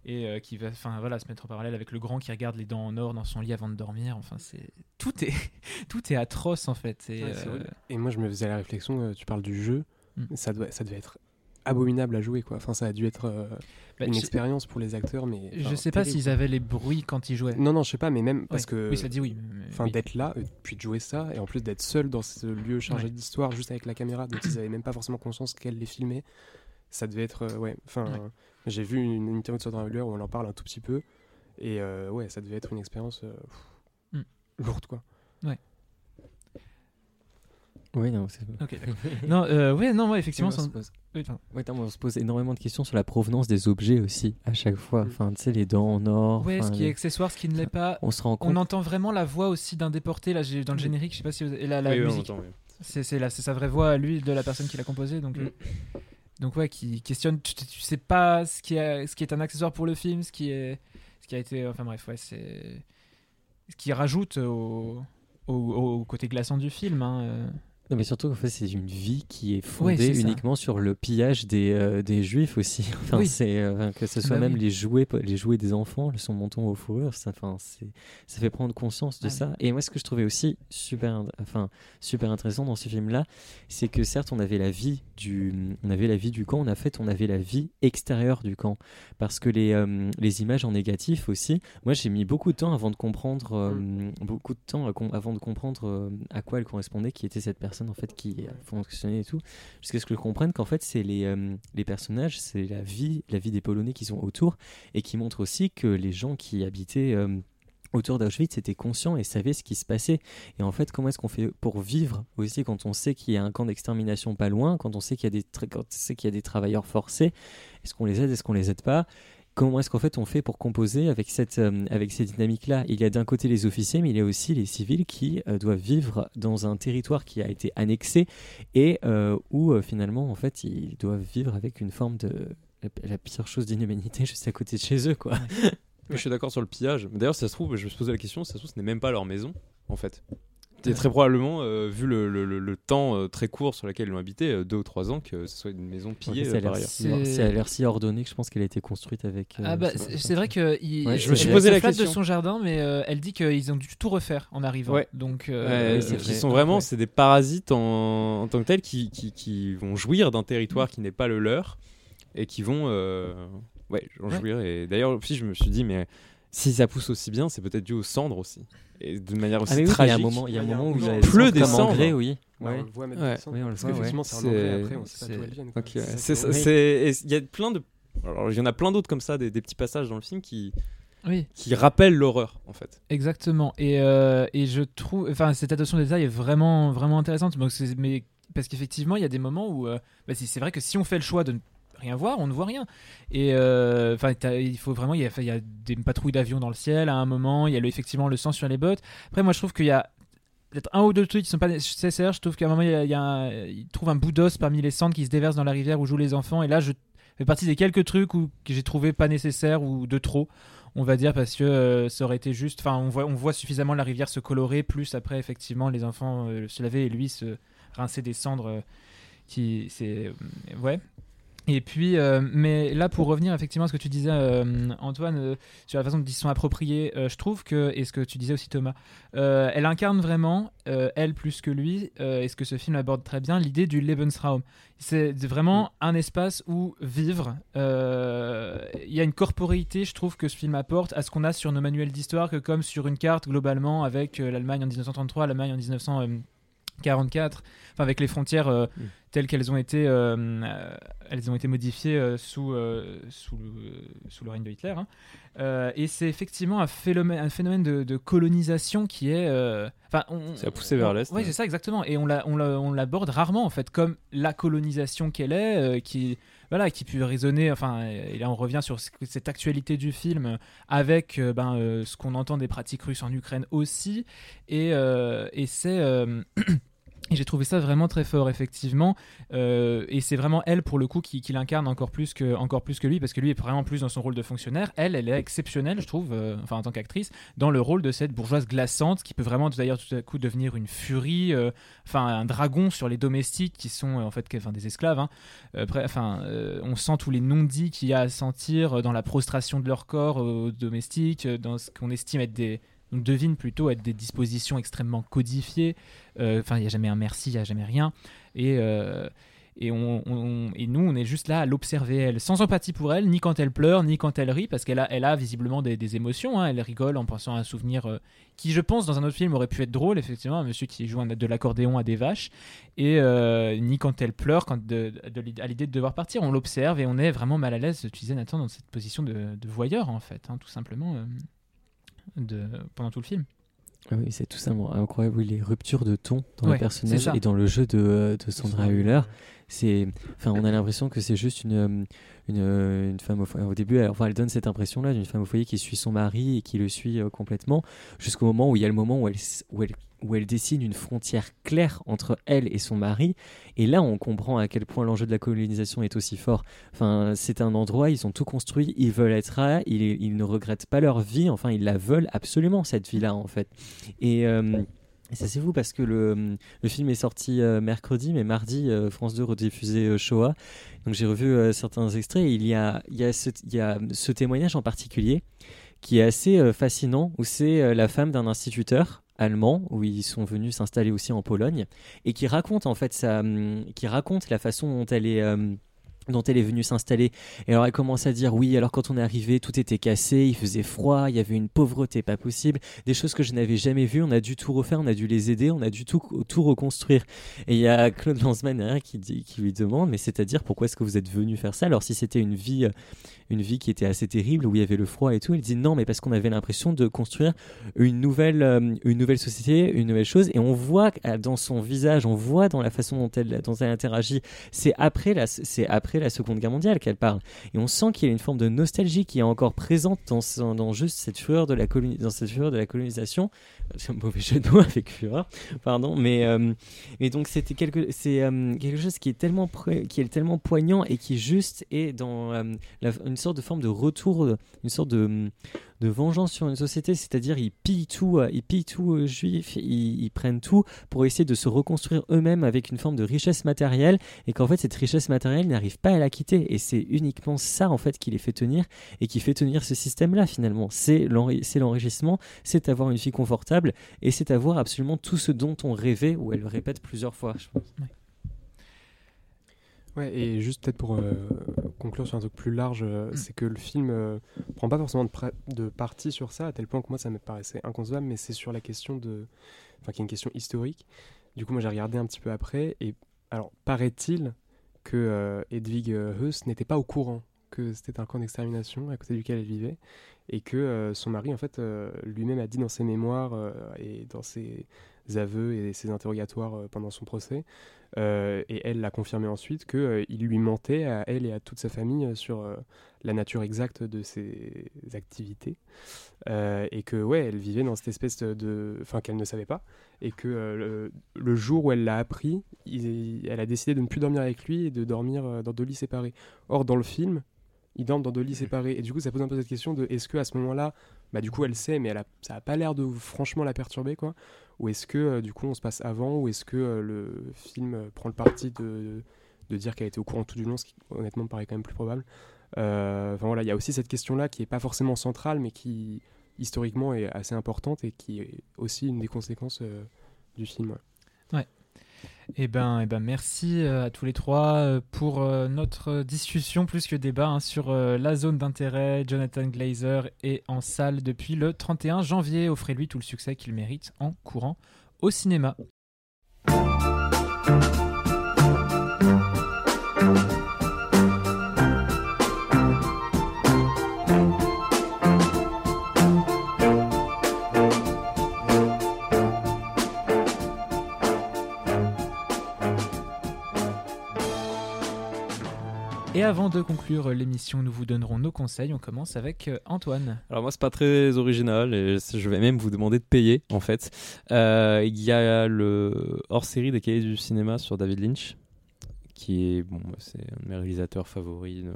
et euh, qui va, enfin voilà, se mettre en parallèle avec le grand qui regarde les dents en or dans son lit avant de dormir. Enfin, c'est tout est tout est atroce en fait. Et, Ouais, euh. Et moi, je me faisais la réflexion, tu parles du jeu, Mm. ça, doit, ça devait être abominable à jouer, quoi. Enfin, ça a dû être euh, bah, une expérience pour les acteurs, mais. Je sais pas s'ils avaient les bruits quand ils jouaient. Non, non, je sais pas, mais même parce Ouais. que. Oui, ça dit oui. Enfin, oui. d'être là, euh, puis de jouer ça, et en plus d'être seul dans ce lieu chargé Ouais. d'histoire, juste avec la caméra, dont ils avaient même pas forcément conscience qu'elle les filmait, ça devait être. euh, ouais, enfin, Ouais. euh, j'ai vu une, une interview de Sandra Hüller où on en parle un tout petit peu, et ouais, ça devait être une expérience Mm. lourde, quoi. Oui, non, c'est. Ok, d'accord. non, euh, ouais, non, ouais, effectivement. Oui, on sans- se pose- Oui. Ouais, on se pose énormément de questions sur la provenance des objets aussi, à chaque fois. Mm. Enfin, tu sais, les dents en or. Ouais, ce qui est accessoire, ce qui ne l'est pas. On se rend compte. On entend vraiment la voix aussi d'un déporté là dans le Mm. générique. Je sais pas si vous... et la, la Oui, oui, on musique. entend, oui. C'est c'est la- c'est sa vraie voix lui de la personne qui l'a composé. Donc, Mm. euh, donc ouais, qui questionne. Tu, tu sais pas ce qui, est, ce qui est un accessoire pour le film, ce qui est, ce qui a été. Enfin bref, ouais, c'est ce qui rajoute au, au, au côté glaçant du film. Hein. Non, mais surtout, en fait, c'est une vie qui est fondée uniquement sur le pillage des, euh, des juifs aussi. Enfin, Oui. euh, que ce soit Bah même oui. les jouets, les jouets des enfants, le son menton aux fourrures, ça, enfin, c'est, ça fait prendre conscience de Ah ça. Et moi, ce que je trouvais aussi super, enfin, super intéressant dans ce film-là, c'est que certes, on avait la vie du, on avait la vie du camp, on a fait, on avait la vie extérieure du camp, parce que les, euh, les images en négatif aussi. Moi, j'ai mis beaucoup de temps avant de comprendre, euh, Mm. beaucoup de temps à avant de comprendre à quoi elle correspondait, qui était cette personne en fait qui euh, fonctionnait et tout, jusqu'à ce que je comprenne qu'en fait c'est les, euh, les personnages, c'est la vie, la vie des Polonais qui sont autour et qui montrent aussi que les gens qui habitaient euh, autour d'Auschwitz étaient conscients et savaient ce qui se passait. Et en fait, comment est-ce qu'on fait pour vivre aussi quand on sait qu'il y a un camp d'extermination pas loin, quand on sait qu'il y a des, quand on sait qu'il y a des travailleurs forcés? Est-ce qu'on les aide, est-ce qu'on les aide pas? Comment est-ce qu'en fait on fait pour composer avec cette, euh, avec ces dynamiques-là Il y a d'un côté les officiers, mais il y a aussi les civils qui euh, doivent vivre dans un territoire qui a été annexé et euh, où euh, finalement en fait ils doivent vivre avec une forme de la, pire chose d'inhumanité juste à côté de chez eux quoi. Je suis d'accord sur le pillage. Mais D'ailleurs, si ça se trouve, je me suis posé la question, si ça se trouve, ce n'est même pas leur maison, en fait. Et très probablement, euh, vu le, le- le- le temps euh, très court sur lequel ils ont habité, euh, deux ou trois ans, que ce soit une maison pillée ça, a l'air par ailleurs. si, C'est- a l'air si ordonné que je pense qu'elle a été construite avec. euh, Ah bah, ce- c'est ce- c'est vrai que il, Ouais, je me suis posé la flatte de question. son jardin, mais euh, elle dit qu'ils ont dû tout refaire en arrivant. Ouais. Donc, Ouais, euh, qu'ils sont vraiment, Ouais. c'est des parasites en, en tant que tels qui, qui, qui vont jouir d'un territoire qui n'est pas le leur et qui vont euh, ouais, en Ouais. jouir. Et d'ailleurs, aussi, je me suis dit, mais si ça pousse aussi bien, c'est peut-être dû aux cendres aussi. Et d'une manière aussi Ah mais oui, il y a tragique. un moment, il y a un moment où il pleut des cendres. engrais, oui. Bah, Ouais. on le voit mettre Ouais. des cendres. Oui, on le Parce qu'effectivement, c'est après, on sait pas d'où elles viennent. ouais. et Il y a plein de. Alors, il y en a plein d'autres comme ça, des, des petits passages dans le film qui, Oui. qui rappelle l'horreur en fait. Exactement. Et, euh, et je trouve, enfin, cette attention au détail est vraiment, vraiment intéressante. Donc, mais parce qu'effectivement, il y a des moments où, euh, bah, c'est c'est vrai que si on fait le choix de ne rien voir, on ne voit rien. Et euh, enfin, il faut vraiment, il y a, des patrouilles d'avions dans le ciel à un moment. Il y a le- effectivement le sang sur les bottes. Après, moi, je trouve qu'il y a peut-être un ou deux trucs qui sont pas nécessaires. Je trouve qu'à un moment, il, trouve un bout d'os parmi les cendres qui se déversent dans la rivière où jouent les enfants. Et là, je fais partie des quelques trucs où, que j'ai trouvé pas nécessaires ou de trop on va dire parce que euh, ça aurait été juste enfin on voit suffisamment la rivière se colorer plus après effectivement les enfants euh, se laver et lui se rincer des cendres qui c'est ouais et puis, euh, mais là, pour revenir effectivement à ce que tu disais, euh, Antoine, euh, sur la façon dont ils se sont appropriés, je trouve que, et ce que tu disais aussi Thomas, elle incarne vraiment, elle plus que lui, et ce que ce film aborde très bien, l'idée du Lebensraum. C'est vraiment un espace où vivre. Il y a une corporéité, je trouve, que ce film apporte à ce qu'on a sur nos manuels d'histoire, que comme sur une carte, globalement, avec l'Allemagne en 1933, l'Allemagne en 1944, enfin avec les frontières Mm. Telles qu'elles ont été, euh, euh, elles ont été modifiées euh, sous, sous, le, sous le règne de Hitler. hein. Et c'est effectivement un phénomène, un phénomène de, de colonisation qui est. Enfin, C'est à pousser vers l'est, Oui, ouais. c'est ça exactement. Et on la- on la- on l'aborde rarement en fait, comme la colonisation qu'elle est, qui voilà, qui peut résonner. Enfin, et là on revient sur ce- cette actualité du film avec ben, euh, ce qu'on entend des pratiques russes en Ukraine aussi. Et, euh, et c'est. euh, Et j'ai trouvé ça vraiment très fort, effectivement. Euh, et c'est vraiment elle, pour le coup, qui, l'incarne encore plus, que, encore plus que lui, parce que lui est vraiment plus dans son rôle de fonctionnaire. Elle, elle est exceptionnelle, je trouve, euh, enfin en tant qu'actrice, dans le rôle de cette bourgeoise glaçante, qui peut vraiment d'ailleurs tout à coup devenir une furie, euh, enfin un dragon sur les domestiques qui sont en fait enfin, des esclaves. hein. Enfin, on sent tous les non-dits qu'il y a à sentir dans la prostration de leur corps aux domestiques, dans ce qu'on estime être des on devine plutôt être des dispositions extrêmement codifiées. Euh, Enfin, il n'y a jamais un merci, il n'y a jamais rien. Et, euh, et, on, et nous, on est juste là à l'observer, elle, sans empathie pour elle, ni quand elle pleure, ni quand elle rit, parce qu'elle a, elle a visiblement des, émotions. hein. Elle rigole en pensant à un souvenir euh, qui, je pense, dans un autre film aurait pu être drôle, effectivement, un monsieur qui joue un- de l'accordéon à des vaches. Et ni quand elle pleure, quand de, à l'idée de devoir partir, on l'observe et on est vraiment mal à l'aise, tu disais Nathan, dans cette position de, voyeur, en fait, hein, tout simplement, de, pendant tout le film. Ah oui, c'est tout simplement incroyable. Oui, les ruptures de ton dans Ouais, le personnage et dans le jeu de, de Sandra Hüller. C'est, enfin, on a l'impression que c'est juste une, euh, une, euh, une femme au foyer. Au début, elle, enfin, elle donne cette impression-là d'une femme au foyer qui suit son mari et qui le suit euh, complètement, jusqu'au moment où il y a le moment où elle, où elle, où elle dessine une frontière claire entre elle et son mari. Et là, on comprend à quel point l'enjeu de la colonisation est aussi fort. Enfin, c'est un endroit, ils ont tout construit, ils veulent être là, ils, ils ne regrettent pas leur vie. Enfin, ils la veulent absolument cette vie-là, en fait. Et euh, et ça c'est fou parce que le, le film est sorti euh, mercredi, mais mardi, euh, France 2 rediffusait euh, Shoah. Donc j'ai revu certains extraits il y a, il y, a ce, il y a ce témoignage en particulier qui est assez fascinant, où c'est la femme d'un instituteur allemand, où ils sont venus s'installer aussi en Pologne, et qui raconte en fait sa, hum, qui raconte la façon dont elle est... dont elle est venue s'installer. Et alors elle commence à dire oui, alors quand on est arrivé, tout était cassé, il faisait froid, il y avait une pauvreté pas possible, des choses que je n'avais jamais vues, on a dû tout refaire, on a dû les aider, on a dû tout, tout reconstruire. Et il y a Claude Lanzmann derrière qui, qui lui demande, mais c'est-à-dire pourquoi est-ce que vous êtes venu faire ça Alors si c'était une vie, euh, une vie qui était assez terrible, où il y avait le froid et tout, il dit non, mais parce qu'on avait l'impression de construire une nouvelle, euh, une nouvelle société, une nouvelle chose, et on voit euh, dans son visage, on voit dans la façon dont elle, dont elle interagit, c'est après la, c'est après la Seconde Guerre mondiale qu'elle parle, et on sent qu'il y a une forme de nostalgie qui est encore présente dans, juste cette fureur de la cette fureur de la colonisation. C'est un mauvais jeu de mots avec fureur, pardon, mais euh, donc c'était quelque, c'est euh, quelque chose qui est tellement, qui est tellement poignant et qui juste est dans euh, la- une sorte de forme de retour, une sorte de, de vengeance sur une société, c'est-à-dire ils pillent tout, euh, ils pillent tout aux juifs, ils, prennent tout pour essayer de se reconstruire eux-mêmes avec une forme de richesse matérielle et qu'en fait cette richesse matérielle n'arrive pas à la quitter et c'est uniquement ça en fait qui les fait tenir et qui fait tenir ce système-là finalement. C'est l'enri- c'est l'enrichissement, c'est avoir une vie confortable et c'est avoir absolument tout ce dont on rêvait ou elle le répète plusieurs fois. Je pense. Et juste peut-être pour euh, conclure sur un truc plus large, euh, c'est que le film euh, prend pas forcément de, de parti sur ça, à tel point que moi ça me paraissait inconcevable, mais c'est sur la question de. Enfin, qui est une question historique. Du coup, moi j'ai regardé un petit peu après, et alors paraît-il que euh, Hedwig Höss n'était pas au courant que c'était un camp d'extermination à côté duquel elle vivait et que son mari en fait lui-même a dit dans ses mémoires et dans ses aveux et ses interrogatoires pendant son procès et elle l'a confirmé ensuite que euh, lui mentait à elle et à toute sa famille euh, sur euh, la nature exacte de ses activités. Euh, et que ouais elle vivait dans cette espèce de enfin qu'elle ne savait pas. Et que euh, le, jour où elle l'a appris elle a décidé de ne plus dormir avec lui et de dormir euh, dans deux lits séparés. Or dans le film ils dorment dans deux lits séparés. Et du coup ça pose un peu cette question de est-ce que à ce moment-là bah du coup elle sait mais elle a, ça a pas l'air de franchement la perturber quoi. Ou est-ce que euh, du coup on se passe avant ou est-ce que euh, le film euh, prend le parti de, de dire qu'elle était au courant tout du long ce qui honnêtement me paraît quand même plus probable. Enfin voilà il y a aussi cette question là qui est pas forcément centrale mais qui historiquement est assez importante et qui est aussi une des conséquences du film ouais. Eh ben, eh ben, merci euh, à tous les trois euh, pour euh, notre discussion plus que débat hein, sur la zone d'intérêt. Jonathan Glazer est en salle depuis le 31 janvier. Offrez-lui tout le succès qu'il mérite en courant au cinéma. Et avant de conclure l'émission, nous vous donnerons nos conseils. On commence avec euh, Antoine. Alors moi c'est pas très original et je vais même vous demander de payer en fait. Euh, Il y a le hors-série des cahiers du cinéma sur David Lynch qui est bon bah, c'est un de mes réalisateurs favoris. de-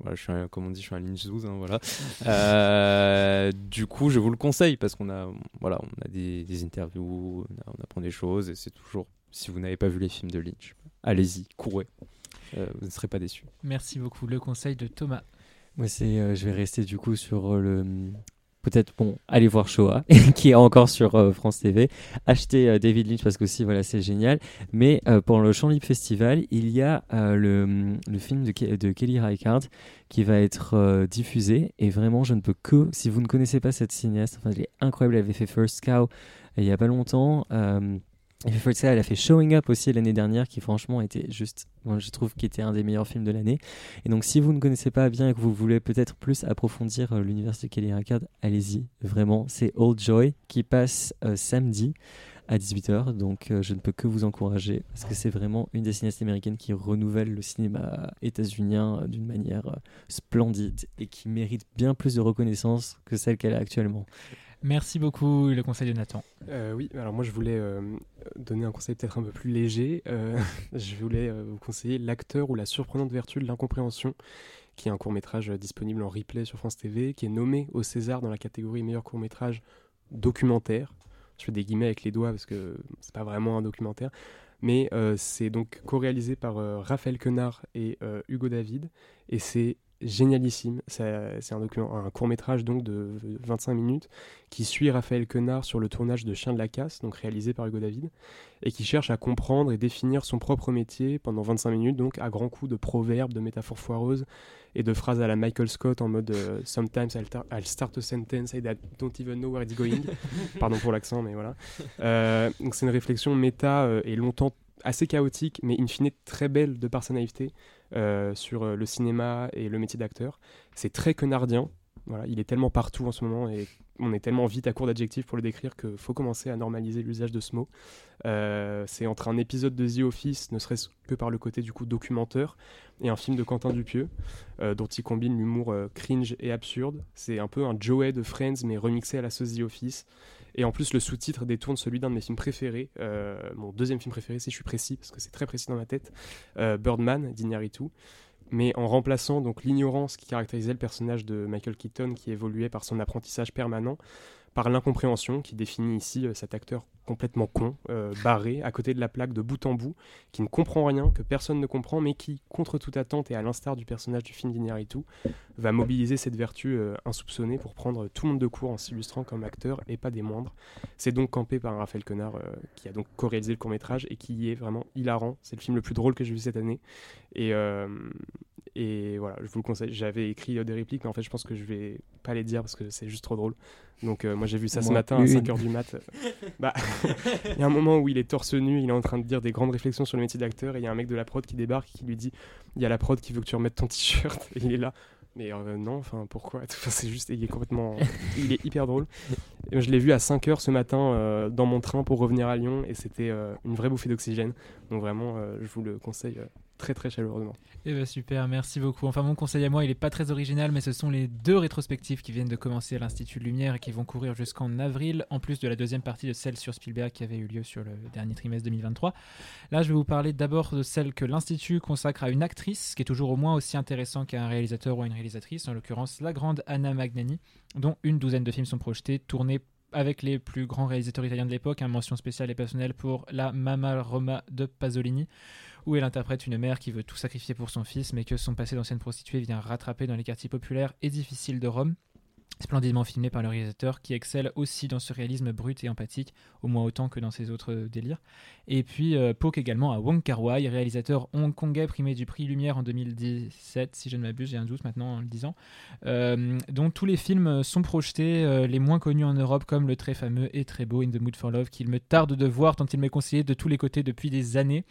Voilà, je suis un- comme on dit je suis un Lynch 12 hein, voilà. Euh, du coup je vous le conseille parce qu'on a voilà on a des, des interviews, on, a- on apprend des choses et c'est toujours si vous n'avez pas vu les films de Lynch, allez-y courez, Euh, vous ne serez pas déçus. Merci beaucoup. Le conseil de Thomas. Moi, c'est, euh, je vais rester du coup sur euh, le. Peut-être, bon, allez voir Shoah, qui est encore sur euh, France TV. Achetez euh, David Lynch parce que aussi, voilà, c'est génial. Mais euh, pendant le Champ Libre Festival, il y a euh, le, le film de, Ke- de Kelly Reichardt qui va être euh, diffusé. Et vraiment, je ne peux que, si vous ne connaissez pas cette cinéaste, enfin, elle est incroyable. Elle avait fait First Cow euh, il y a pas longtemps. Elle, a fait Showing Up aussi l'année dernière, qui franchement était juste, moi, je trouve, qui était un des meilleurs films de l'année. Et donc, si vous ne connaissez pas bien et que vous voulez peut-être plus approfondir euh, l'univers de Kelly Reichardt, allez-y. Vraiment, c'est Old Joy qui passe euh, samedi à 18h. Donc, euh, je ne peux que vous encourager parce que c'est vraiment une des cinéastes américaines qui renouvelle le cinéma états-unien d'une manière splendide et qui mérite bien plus de reconnaissance que celle qu'elle a actuellement. Merci beaucoup. Le conseil de Nathan. Euh, oui, alors moi je voulais euh, donner un conseil peut-être un peu plus léger. Euh, je voulais vous conseiller L'acteur ou la surprenante vertu de l'incompréhension, qui est un court métrage disponible en replay sur France TV, qui est nommé au César dans la catégorie meilleur court métrage documentaire. Je fais des guillemets avec les doigts parce que c'est pas vraiment un documentaire. Mais c'est donc co-réalisé par Raphaël Quenard et Hugo David. Et c'est génialissime. C'est un, document- un court métrage donc de 25 minutes qui suit Raphaël Quenard sur le tournage de Chien de la Casse, donc réalisé par Hugo David, et qui cherche à comprendre et définir son propre métier pendant 25 minutes, donc à grands coups de proverbes, de métaphores foireuses et de phrases à la Michael Scott en mode euh, Sometimes I'll, I'll start a sentence and I don't even know where it's going. Pardon pour l'accent, mais voilà. Euh, donc c'est une réflexion méta euh, et longtemps assez chaotique, mais in fine très belle de par sa naïveté sur euh, le cinéma et le métier d'acteur. C'est très quenardien. Voilà, il est tellement partout en ce moment et on est tellement vite à court d'adjectifs pour le décrire qu'il faut commencer à normaliser l'usage de ce mot. Euh, c'est entre un épisode de The Office, ne serait-ce que par le côté du coup documentaire, et un film de Quentin Dupieux, euh, dont il combine l'humour euh, cringe et absurde. C'est un peu un Joey de Friends, mais remixé à la sauce The Office. Et en plus, le sous-titre détourne celui d'un de mes films préférés, euh, mon deuxième film préféré, si je suis précis, parce que c'est très précis dans ma tête, euh, Birdman d'Iñárritu. Mais en remplaçant donc l'ignorance qui caractérisait le personnage de Michael Keaton, qui évoluait par son apprentissage permanent, par l'incompréhension qui définit ici euh, cet acteur complètement con, euh, barré, à côté de la plaque de bout en bout, qui ne comprend rien, que personne ne comprend, mais qui, contre toute attente et à l'instar du personnage du film d'Iñárritu, va mobiliser cette vertu euh, insoupçonnée pour prendre tout le monde de court en s'illustrant comme acteur et pas des moindres. C'est donc campé par Raphaël Quenard euh, qui a donc co-réalisé le court métrage et qui est vraiment hilarant. C'est le film le plus drôle que j'ai vu cette année. Et voilà, je vous le conseille. J'avais écrit euh, des répliques, mais en fait, je pense que je vais pas les dire parce que c'est juste trop drôle. Donc, euh, moi, j'ai vu ça ce matin à une. 5h du mat. bah, il y a un moment où il est torse nu, il est en train de dire des grandes réflexions sur le métier d'acteur, et il y a un mec de la prod qui débarque qui lui dit Il y a la prod qui veut que tu remettes ton t-shirt. Et il est là. Mais euh, non, enfin, pourquoi? Enfin, C'est juste, il est complètement. il est hyper drôle. Et je l'ai vu à 5h ce matin euh, dans mon train pour revenir à Lyon, et c'était euh, une vraie bouffée d'oxygène. Donc, vraiment, euh, je vous le conseille euh, très, très chaleureusement. Eh ben super, merci beaucoup. Enfin, mon conseil à moi, il est pas très original, mais ce sont les deux rétrospectives qui viennent de commencer à l'Institut de Lumière et qui vont courir jusqu'en avril, en plus de la deuxième partie de celle sur Spielberg qui avait eu lieu sur le dernier trimestre 2023. Là, je vais vous parler d'abord de celle que l'Institut consacre à une actrice, qui est toujours au moins aussi intéressant qu'un réalisateur ou une réalisatrice, en l'occurrence la grande Anna Magnani, dont une douzaine de films sont projetés, tournés avec les plus grands réalisateurs italiens de l'époque, un mention spéciale et personnelle pour la Mamma Roma de Pasolini, où elle interprète une mère qui veut tout sacrifier pour son fils, mais que son passé d'ancienne prostituée vient rattraper dans les quartiers populaires et difficiles de Rome. Splendidement filmé par le réalisateur qui excelle aussi dans ce réalisme brut et empathique, au moins autant que dans ses autres délires. Et puis euh, Poke également à Wong Kar Wai, réalisateur hongkongais primé du prix Lumière en 2017, si je ne m'abuse, j'ai un doute maintenant en le disant, euh, dont tous les films sont projetés, euh, les moins connus en Europe, comme le très fameux et très beau In the Mood for Love, qu'il me tarde de voir tant il m'est conseillé de tous les côtés depuis des années.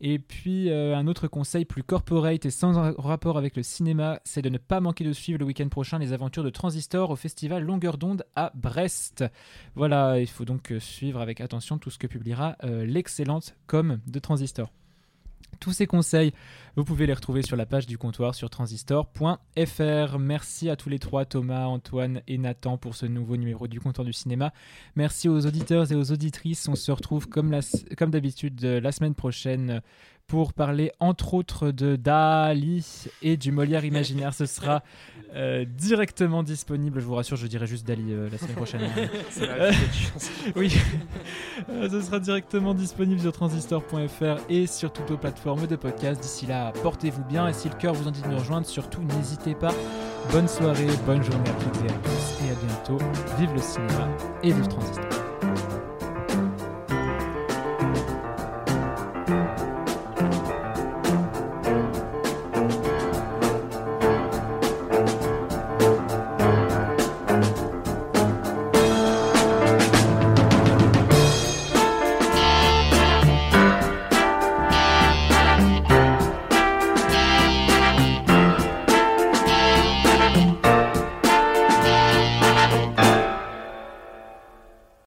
Et puis euh, un autre conseil plus corporate et sans ra- rapport avec le cinéma, c'est de ne pas manquer de suivre le week-end prochain les aventures de Transistor au festival Longueur d'onde à Brest. Voilà, il faut donc euh, suivre avec attention tout ce que publiera euh, l'excellente com de Transistor. Tous ces conseils, vous pouvez les retrouver sur la page du comptoir sur transistor.fr. Merci à tous les trois, Thomas, Antoine et Nathan, pour ce nouveau numéro du comptoir du cinéma. Merci aux auditeurs et aux auditrices. On se retrouve comme, comme d'habitude euh, la semaine prochaine pour parler entre autres de Dali et du Molière imaginaire. Ce sera euh, directement disponible. Je vous rassure, je dirai juste Dali euh, la semaine prochaine. Euh, oui, ce sera directement disponible sur transistor.fr et sur toutes vos plateformes de podcast. D'ici là, portez-vous bien et si le cœur vous en dit de nous rejoindre, surtout n'hésitez pas. Bonne soirée, bonne journée à toutes et à tous et à bientôt. Vive le cinéma et vive Transistor.